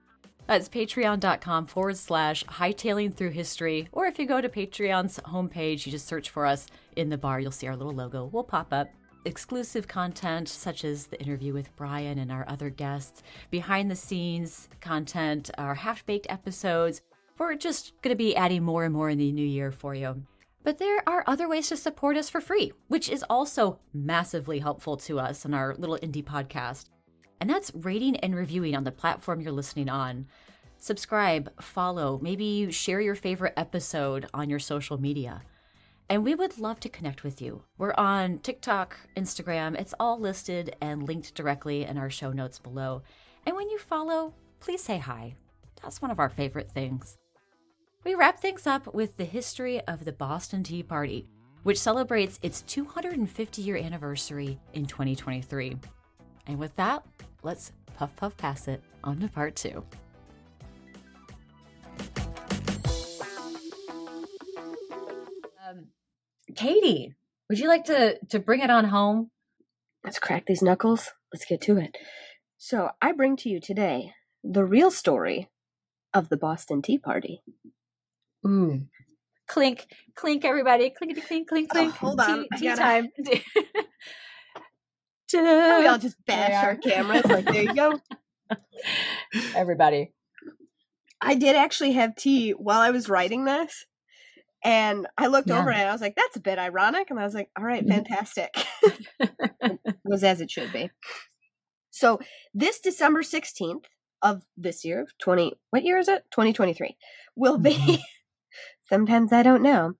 That's patreon.com forward slash hightailing through history. Or if you go to patreon's homepage you just search for us in the bar you'll see our little logo will pop up exclusive content such as the interview with Bryan and our other guests behind the scenes content our half-baked episodes we're just going to be adding more and more in the new year for you but there are other ways to support us for free, which is also massively helpful to us in our little indie podcast. And that's rating and reviewing on the platform you're listening on. Subscribe, follow, maybe share your favorite episode on your social media. And we would love to connect with you. We're on TikTok, Instagram. It's all listed and linked directly in our show notes below. And when you follow, please say hi. That's one of our favorite things. We wrap things up with the history of the Boston Tea Party, which celebrates its 250 year anniversary in 2023. And with that, let's puff puff pass it on to part two. Um, Katie, would you like to to bring it on home? Let's crack these knuckles. Let's get to it. So, I bring to you today the real story of the Boston Tea Party. Ooh. Clink, clink, everybody. Clinkety clink, clink, clink. Oh, hold on. Tea, tea gotta... time. [LAUGHS] [LAUGHS] we all just bash our cameras. Like, there you go. [LAUGHS] Everybody. I did actually have tea while I was writing this. And I looked yeah. over and I was like, that's a bit ironic. And I was like, all right, mm-hmm. fantastic. it [LAUGHS] [LAUGHS] was as it should be. So this December 16th of this year, 20, what year is it? 2023, will be, mm-hmm. [LAUGHS] sometimes I don't know,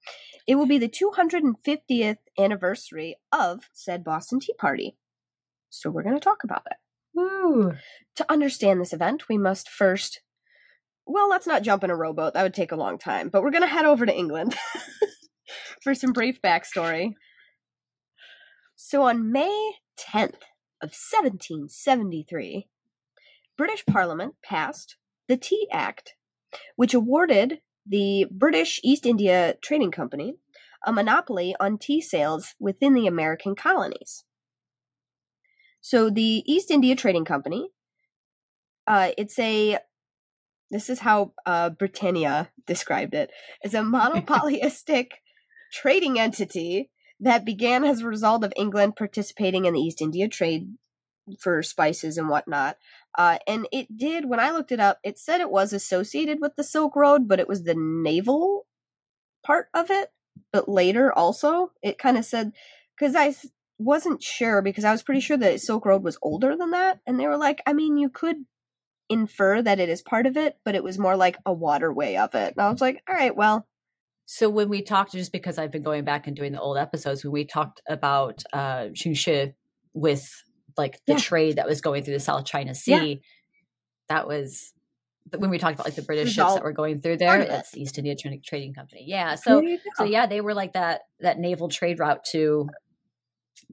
it will be the 250th anniversary of said Boston Tea Party. So we're going to talk about it. Ooh. To understand this event, we must first well, let's not jump in a rowboat. That would take a long time. But we're going to head over to England [LAUGHS] for some brief backstory. So on May 10th of 1773, British Parliament passed the Tea Act, which awarded the British East India Trading Company a monopoly on tea sales within the American colonies. So the East India Trading Company, uh, it's a this is how uh, Britannica described it as a monopolistic [LAUGHS] trading entity that began as a result of England participating in the East India trade for spices and whatnot. Uh, and it did, when I looked it up, it said it was associated with the Silk Road, but it was the naval part of it. But later also, it kind of said, because I wasn't sure, because I was pretty sure that Silk Road was older than that. And they were like, I mean, you could infer that it is part of it, but it was more like a waterway of it. And I was like, all right, well. So when we talked, just because I've been going back and doing the old episodes, when we talked about uh Ching Shih with like the yeah. trade that was going through the South China Sea, yeah. that was when we talked about like the British ships that were going through there. That's the East India Trading Company. Yeah. So so yeah, they were like that that naval trade route to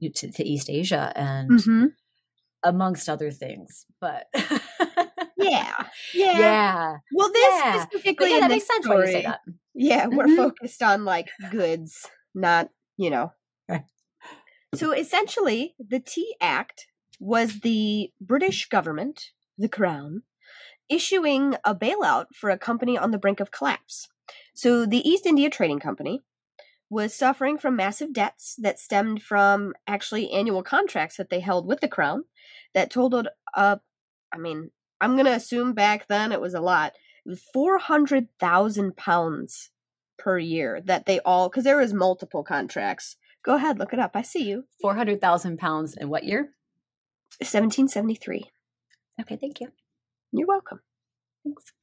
to, to East Asia and mm-hmm. amongst other things. But [LAUGHS] yeah, yeah, yeah. Well, this yeah. specifically yeah, in this story, yeah, mm-hmm. we're focused on like goods, not you know. So essentially, the Tea Act was the British government, the Crown, issuing a bailout for a company on the brink of collapse. So the East India Trading Company was suffering from massive debts that stemmed from actually annual contracts that they held with the crown that totaled up I mean, I'm going to assume back then it was a lot. It was 400,000 pounds per year that they all, because there was multiple contracts. Go ahead, look it up. I see you. 400,000 pounds in what year? 1773. Okay, thank you. You're welcome. Thanks.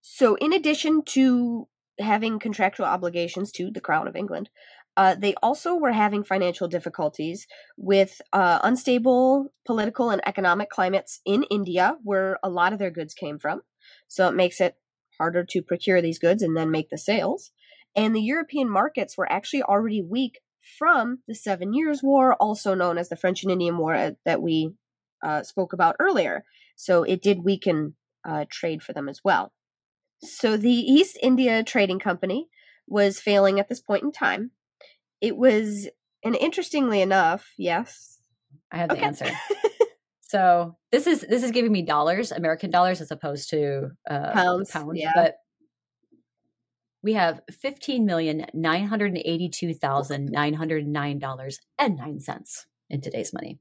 So, in addition to having contractual obligations to the Crown of England, uh, they also were having financial difficulties with uh, unstable political and economic climates in India, where a lot of their goods came from. So it makes it harder to procure these goods and then make the sales. And the European markets were actually already weak from the Seven Years' War, also known as the French and Indian War uh, that we uh, spoke about earlier. So it did weaken uh, trade for them as well. So the East India Trading Company was failing at this point in time it was, and interestingly enough, yes, I have the okay. answer. [LAUGHS] so this is this is giving me dollars, American dollars, as opposed to uh, pounds. Pounds, yeah. but we have fifteen million nine hundred eighty-two thousand nine hundred nine dollars and nine cents in today's money.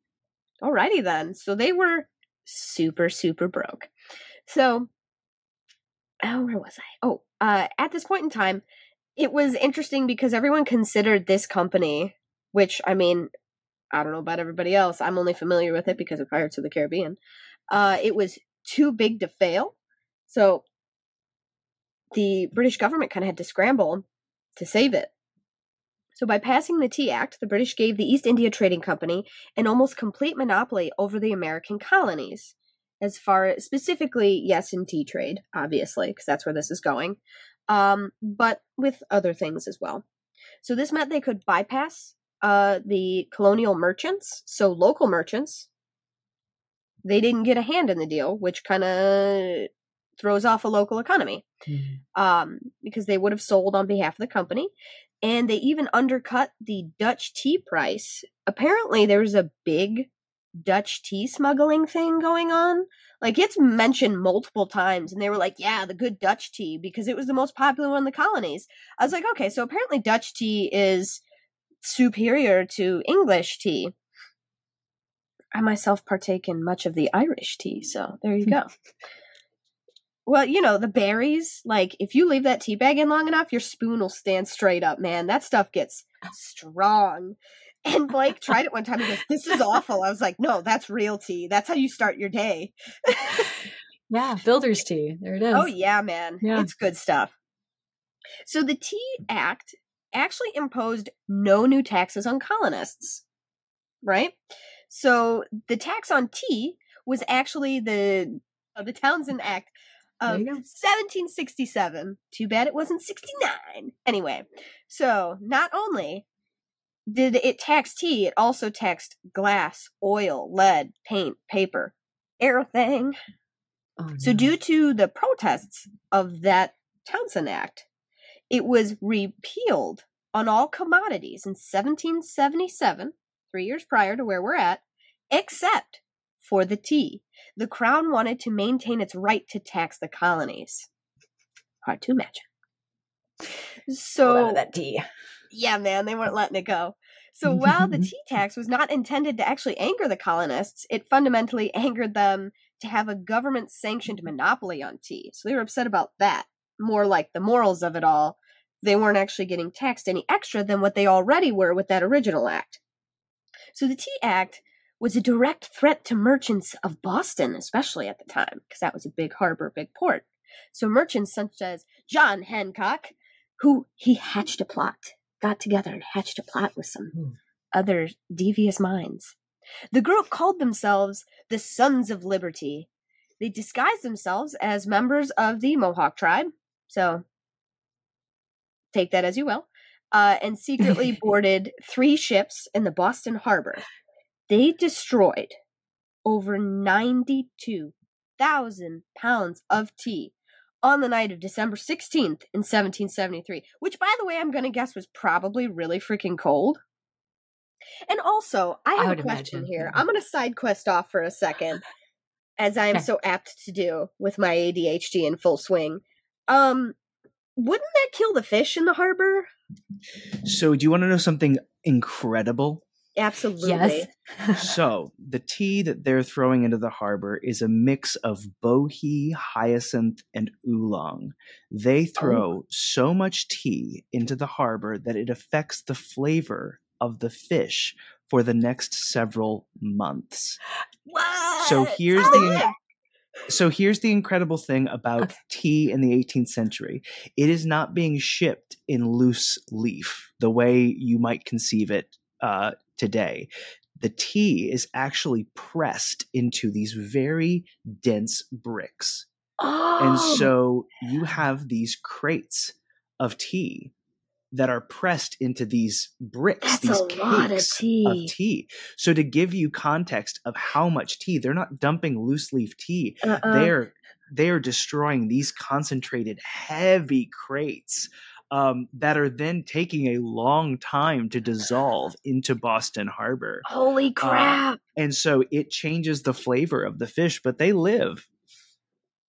Alrighty then. So they were super super broke. So, oh, where was I? Oh, uh, at this point in time, it was interesting because everyone considered this company, which I mean, I don't know about everybody else. I'm only familiar with it because of Pirates of the Caribbean. Uh, it was too big to fail. So the British government kind of had to scramble to save it. So, by passing the Tea Act, the British gave the East India Trading Company an almost complete monopoly over the American colonies, as far as specifically, yes, in tea trade, obviously, because that's where this is going, um, but with other things as well. So this meant they could bypass uh, the colonial merchants, so local merchants. They didn't get a hand in the deal, which kind of throws off a local economy mm-hmm. um, because they would have sold on behalf of the company. And they even undercut the Dutch tea price. Apparently, there was a big Dutch tea smuggling thing going on. Like it's mentioned multiple times, and they were like, "Yeah, the good Dutch tea," because it was the most popular one in the colonies. I was like, "Okay, so apparently Dutch tea is superior to English tea." I myself partake in much of the Irish tea, so there you go. [LAUGHS] well, you know, the Barry's, like if you leave that tea bag in long enough, your spoon will stand straight up, man. That stuff gets strong. And Blake tried it one time and goes, This is awful. I was like, No, that's real tea. That's how you start your day. yeah, builder's tea. There it is. Oh, yeah, man. Yeah. It's good stuff. So the Tea Act actually imposed no new taxes on colonists, right? So the tax on tea was actually the uh, the Townshend Act of 1767. Too bad it wasn't 69. Anyway, so not only did it tax tea, it also taxed glass, oil, lead, paint, paper, everything. Oh, no. So, due to the protests of that Townshend Act, it was repealed on all commodities in 1777, three years prior to where we're at, except for the tea. The crown wanted to maintain its right to tax the colonies. Hard to imagine. So that tea. Yeah, man, they weren't letting it go. So while the [LAUGHS] tea tax was not intended to actually anger the colonists, it fundamentally angered them to have a government sanctioned monopoly on tea. So they were upset about that. More like the morals of it all. They weren't actually getting taxed any extra than what they already were with that original act. So the Tea Act was a direct threat to merchants of Boston, especially at the time, because that was a big harbor, big port. So merchants such as John Hancock, who he hatched a plot, got together and hatched a plot with some mm. other devious minds. The group called themselves the Sons of Liberty. They disguised themselves as members of the Mohawk tribe, so take that as you will, uh, and secretly [LAUGHS] boarded three ships in the Boston harbor they destroyed over 92,000 pounds of tea on the night of December 16th in 1773, which, by the way, I'm going to guess was probably really freaking cold. And also, I have I a question imagine. here. I'm going to side quest off for a second, as I am so apt to do with my ADHD in full swing. Um, wouldn't that kill the fish in the harbor? So, do you want to know something incredible? Absolutely. Yes. [LAUGHS] so the tea that they're throwing into the harbor is a mix of bohea, hyacinth, and oolong. They oh. throw oh. so much tea into the harbor that it affects the flavor of the fish for the next several months. What? So here's oh, the so here's the incredible thing about okay. tea in the 18th century. It is not being shipped in loose leaf the way you might conceive it uh, today, the tea is actually pressed into these very dense bricks. Oh. And so you have these crates of tea that are pressed into these bricks, That's these cakes of tea. of tea. So to give you context of how much tea, they're not dumping loose leaf tea. Uh-uh. They're they are destroying these concentrated heavy crates um, that are then taking a long time to dissolve [SIGHS] into Boston Harbor. Holy uh, crap! Uh, and so it changes the flavor of the fish, but they live.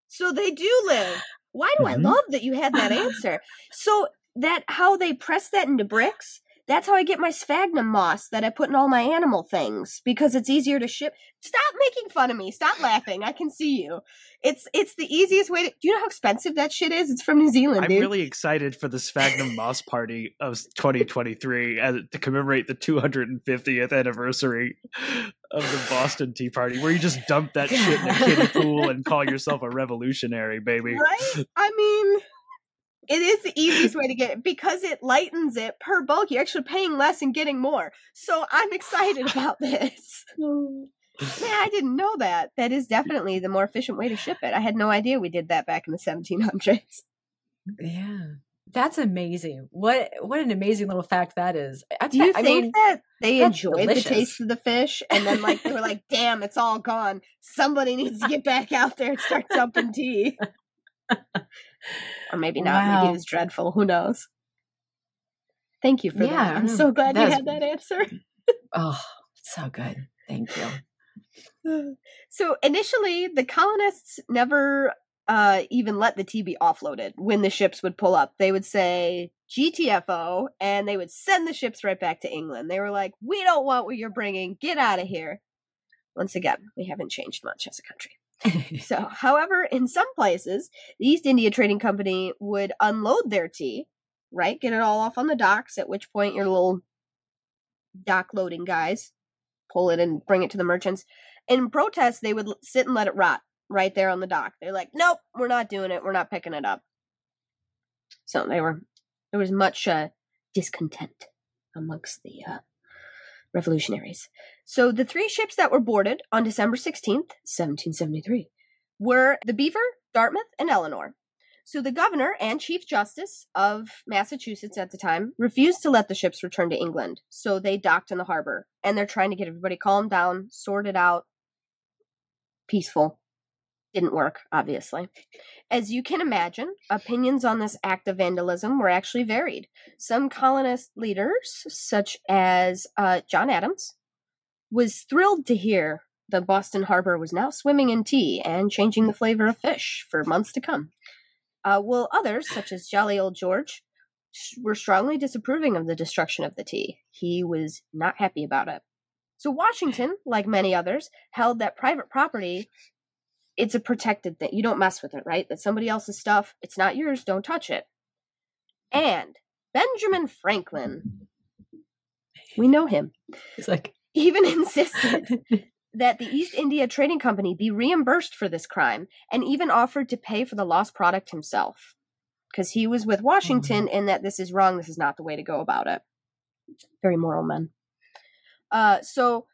So they do live. Why do mm-hmm. I love that you had that [LAUGHS] answer? So that how they press that into bricks that's how I get my sphagnum moss that I put in all my animal things because it's easier to ship. Stop making fun of me. Stop laughing. I can see you. It's it's the easiest way to. Do you know how expensive that shit is? It's from New Zealand. I'm dude. really excited for the sphagnum [LAUGHS] moss party of 2023 uh, to commemorate the 250th anniversary of the Boston Tea Party, where you just dump that shit in a kiddie [LAUGHS] pool and call yourself a revolutionary, baby. Right? I mean it is the easiest way to get it because it lightens it per bulk. You're actually paying less and getting more. So I'm excited about this. [LAUGHS] Oh. Man, I didn't know that. That is definitely the more efficient way to ship it. I had no idea we did that back in the 1700s. Yeah. That's amazing. What what an amazing little fact that is. I, Do you I think mean, that they enjoyed delicious. the taste of the fish and then like they were like, damn, it's all gone. Somebody needs to get back out there and start dumping tea. Or maybe not. Wow. Maybe it was dreadful. Who knows? Thank you for yeah, that. I'm so glad you had that answer. oh, so good. Thank you. [SIGHS] so initially, the colonists never uh, even let the tea be offloaded when the ships would pull up. They would say GTFO and they would send the ships right back to England. They were like, we don't want what you're bringing. Get out of here. Once again, we haven't changed much as a country. [LAUGHS] so, however, in some places, the East India Trading Company would unload their tea, right? Get it all off on the docks, at which point your little dock loading guys pull it and bring it to the merchants. In protest, they would sit and let it rot right there on the dock. They're like, nope, we're not doing it. We're not picking it up. So they were, there was much uh, discontent amongst the uh, revolutionaries. So the three ships that were boarded on December 16th, 1773, were the Beaver, Dartmouth, and Eleanor. So the governor and chief justice of Massachusetts at the time refused to let the ships return to England. So they docked in the harbor and they're trying to get everybody calmed down, sorted out, peaceful. Didn't work, obviously. As you can imagine, opinions on this act of vandalism were actually varied. Some colonist leaders, such as uh, John Adams, was thrilled to hear the Boston harbor was now swimming in tea and changing the flavor of fish for months to come. Uh, while others, such as jolly old George, were strongly disapproving of the destruction of the tea. He was not happy about it. So Washington, like many others, held that private property it's a protected thing. You don't mess with it, right? That's somebody else's stuff. It's not yours. Don't touch it. And Benjamin Franklin, we know him. He's like even [LAUGHS] insisted [LAUGHS] that the East India Trading Company be reimbursed for this crime and even offered to pay for the lost product himself. Because he was with Washington mm-hmm. in that this is wrong, this is not the way to go about it. Very moral men. Uh, so,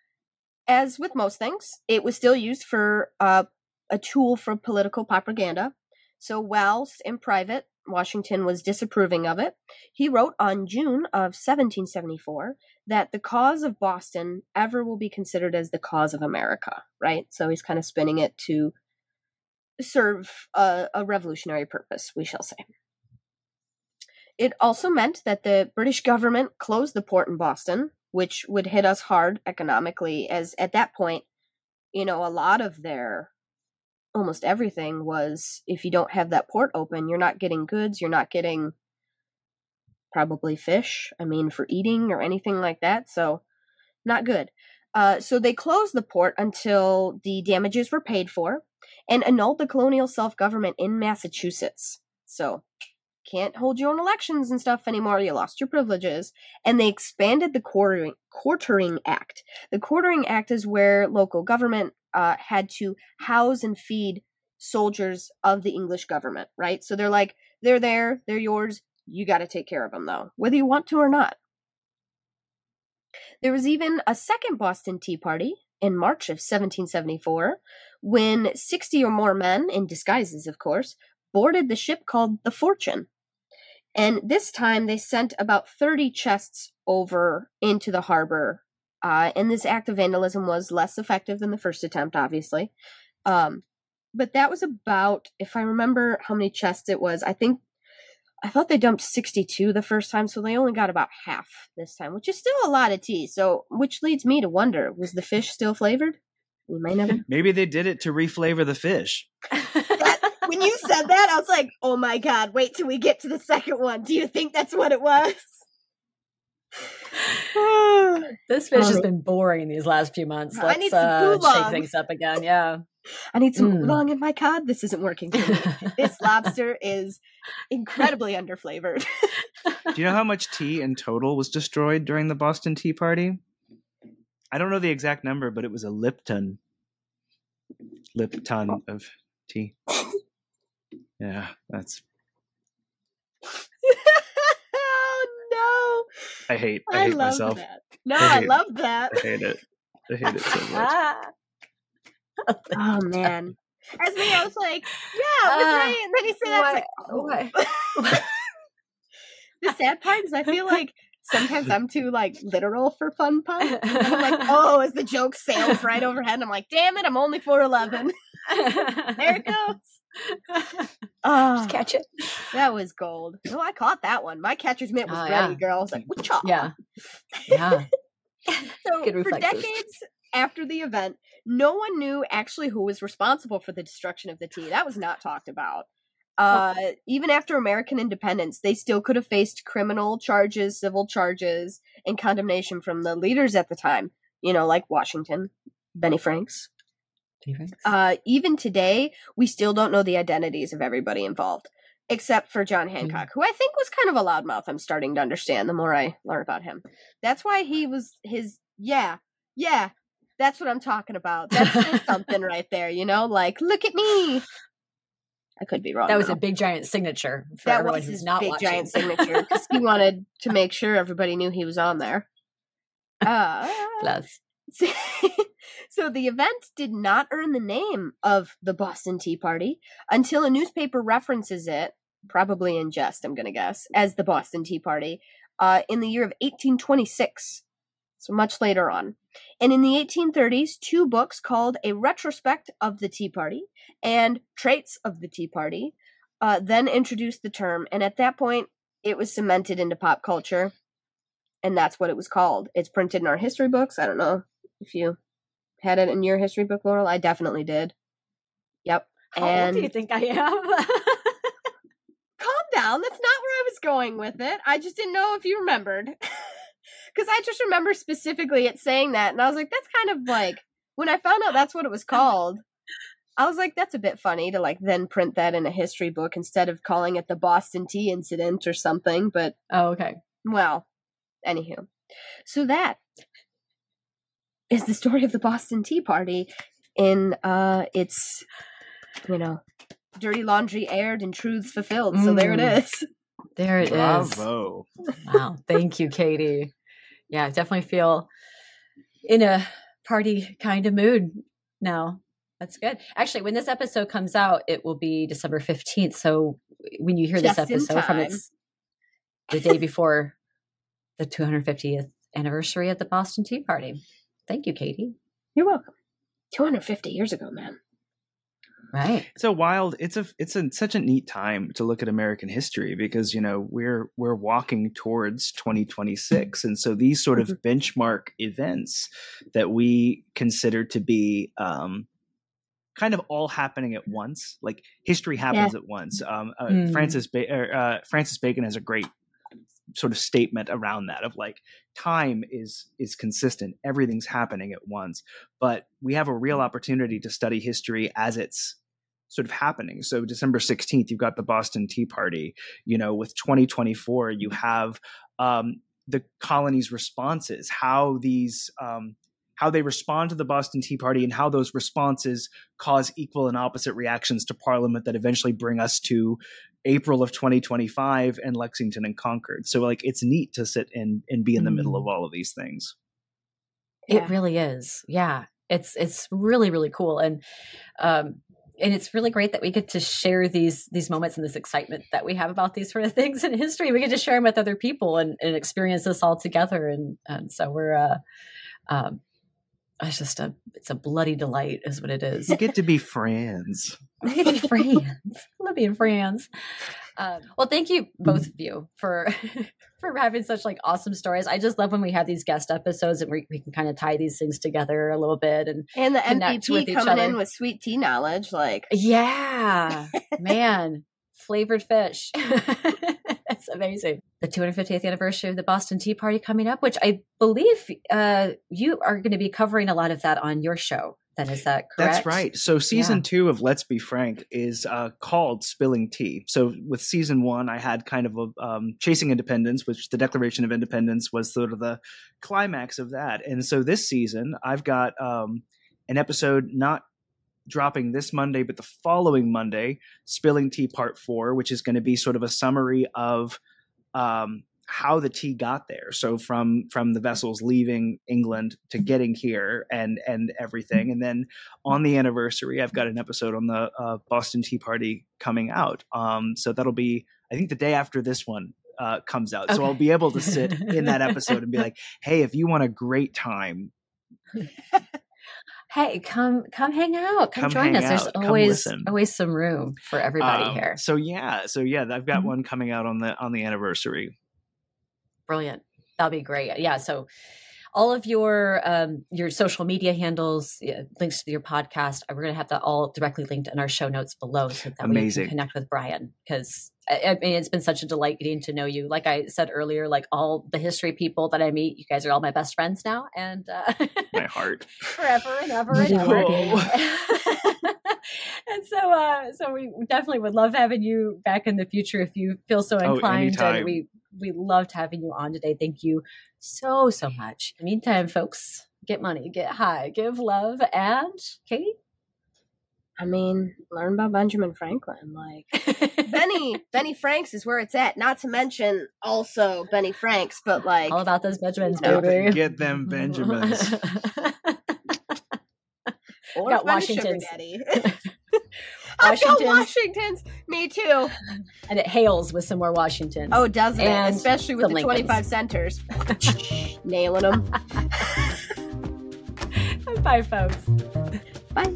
as with most things, it was still used for uh, a tool for political propaganda. So, whilst in private, Washington was disapproving of it, he wrote on June of 1774 that the cause of Boston ever will be considered as the cause of America, right? So he's kind of spinning it to serve a, a revolutionary purpose, we shall say. It also meant that the British government closed the port in Boston, which would hit us hard economically, as at that point, you know, a lot of their almost everything was if you don't have that port open, you're not getting goods, you're not getting probably fish, I mean, for eating or anything like that. So, not good. Uh, so, they closed the port until the damages were paid for and annulled the colonial self government in Massachusetts. So, can't hold your own elections and stuff anymore. You lost your privileges. And they expanded the quartering, quartering act. The quartering act is where local government uh, had to house and feed soldiers of the English government, right? So they're like, they're there, they're yours, you got to take care of them though, whether you want to or not. There was even a second Boston Tea Party in March of 1774 when 60 or more men, in disguises of course, boarded the ship called the Fortune. And this time they sent about 30 chests over into the harbor uh, and this act of vandalism was less effective than the first attempt, obviously. Um, but that was about, if I remember how many chests it was, I think I thought they dumped 62 the first time, so they only got about half this time, which is still a lot of tea. So, which leads me to wonder was the fish still flavored? We may never. [LAUGHS] Maybe they did it to reflavor the fish. that, when you said that, I was like, oh my God, wait till we get to the second one. Do you think that's what it was? [SIGHS] this fish has been boring these last few months. Let's uh, shake things up again. Yeah. I need some mm. oolong in my cod. This isn't working for me. this [LAUGHS] lobster is incredibly underflavored. [LAUGHS] Do you know how much tea in total was destroyed during the Boston Tea Party? I don't know the exact number, but it was a Lipton. Lipton of tea. [LAUGHS] Yeah, that's I hate. I, I hate myself. That. No, I, I, love that. I hate it. I hate it so much. [LAUGHS] oh man. As me, I was like, "Yeah, it was uh, right," and then he said, "That's like, oh. [LAUGHS] the sad part is, I feel like sometimes I'm too like literal for fun puns. I'm like, [LAUGHS] "Oh," as the joke sails right overhead, I'm like, "Damn it, I'm only four eleven. there it goes." Oh, [LAUGHS] Just catch it. That was gold. No, I caught that one. My catcher's mitt was oh, ready, yeah. girl. I was like, Whatcha? Yeah. Yeah. [LAUGHS] so for decades, after the event, no one knew actually who was responsible for the destruction of the tea. That was not talked about. Uh, even after American independence, they still could have faced criminal charges, civil charges, and condemnation from the leaders at the time. You know, like Washington, Benny Franks. Uh, even today, we still don't know the identities of everybody involved, except for John Hancock, mm. who I think was kind of a loudmouth. I'm starting to understand the more I learn about him. That's why he was his. Yeah, yeah, that's what I'm talking about. That's [LAUGHS] something right there, you know? Like, look at me. I could be wrong. That was though. a big giant signature for that everyone who's not big watching. giant signature because he wanted to make sure everybody knew he was on there. [LAUGHS] Uh, Plus. [LAUGHS] so the event did not earn the name of the Boston Tea Party until a newspaper references it, probably in jest, I'm going to guess, as the Boston Tea Party uh, in the year of 1826. So much later on. And in the 1830s, two books called A Retrospect of the Tea Party and Traits of the Tea Party uh, then introduced the term. And at that point, it was cemented into pop culture. And that's what it was called. It's printed in our history books. I don't know if you had it in your history book, Laurel. I definitely did. Yep. How and old do you think I am? [LAUGHS] calm down. That's not where I was going with it. I just didn't know if you remembered. [LAUGHS] Because I just remember specifically it saying that, and I was like, that's kind of like when I found out that's what it was called. I was like, that's a bit funny to like then print that in a history book instead of calling it the Boston Tea Incident or something. But oh, okay. Well, anywho, so that is the story of the Boston Tea Party in uh its you know dirty laundry aired and truths fulfilled. So there it mm. There it Bravo. is. Wow. Thank you, Katie. Yeah, I definitely feel in a party kind of mood now. That's good. Actually, when this episode comes out, it will be December 15th. So when you hear Just this episode from it's the day before the 250th anniversary of the Boston Tea Party. Thank you, Katie. You're welcome. 250 years ago, man. Right. It's a wild. It's a. It's a, such a neat time to look at American history because you know we're we're walking towards 2026, and so these sort of mm-hmm. benchmark events that we consider to be um, kind of all happening at once. Like history happens yeah. at once. Um, uh, mm. Francis ba- er, uh, Francis Bacon has a great sort of statement around that of like time is is consistent. Everything's happening at once. But we have a real opportunity to study history as it's sort of happening. So december 16th you've got the boston tea party. You know with 2024 you have um, the colonies responses how these um, how they respond to the Boston Tea Party and how those responses cause equal and opposite reactions to Parliament that eventually bring us to April of 2025 and Lexington and Concord. So like it's neat to sit and and be in the mm. middle of all of these things. Yeah. It really is. Yeah. It's it's really really cool and um and it's really great that we get to share these these moments and this excitement that we have about these sort of [LAUGHS] things in history. We get to share them with other people and, and experience this all together. And and so we're uh, um, it's just a it's a bloody delight is what it is. You get to be friends. [LAUGHS] We get to be friends. [LAUGHS] Love being friends. Um, well thank you both of you for [LAUGHS] for having such like awesome stories. I just love when we have these guest episodes and we, we can kind of tie these things together a little bit and and the mvp coming in with sweet tea knowledge like yeah. Man flavored fish That's amazing. The 250th anniversary of the Boston Tea Party coming up, which I believe uh, you are going to be covering a lot of that on your show. Then is that correct? That's right. So season yeah. two of Let's Be Frank is uh, called Spilling Tea. So with season one, I had kind of a um, Chasing Independence, which the Declaration of Independence was sort of the climax of that. And so this season, I've got um, an episode not dropping this Monday, but the following Monday, Spilling Tea Part Four, which is going to be sort of a summary of um, how the tea got there. So from from the vessels leaving England to getting here and and everything, and then on the anniversary, I've got an episode on the uh, Boston Tea Party coming out. Um, so that'll be I think the day after this one. Uh, comes out, okay. so I'll be able to sit in that [LAUGHS] episode and be like, "Hey, if you want a great time, hey come come hang out come, come join us. There's always always some room for everybody um, here. so yeah so yeah i've got mm-hmm. one coming out on the on the anniversary. Brilliant. That'll be great. Yeah so all of your um, your social media handles, links to your podcast, we're going to have that all directly linked in our show notes below, so that Amazing. we can connect with Bryan. Because I, I mean, it's been such a delight getting to know you. Like I said earlier, like all the history people that I meet, you guys are all my best friends now, and uh, [LAUGHS] my heart forever and ever and ever. [LAUGHS] and so uh so we definitely would love having you back in the future if you feel so oh, inclined oh, and we we loved having you on today thank you so so much in the meantime folks get money get high give love and katie I mean, learn about Benjamin Franklin. Like Benny, [LAUGHS] Benny Franks is where it's at. Not to mention also Benny Franks, but like all about those Benjamins, baby. Get them Benjamins. [LAUGHS] or got Washington. [LAUGHS] [LAUGHS] Got Washingtons. Me too. And it hails with some more Washingtons. Oh, doesn't and it? Especially with the, the 25 centers. [LAUGHS] Nailing them. Bye, folks. Bye.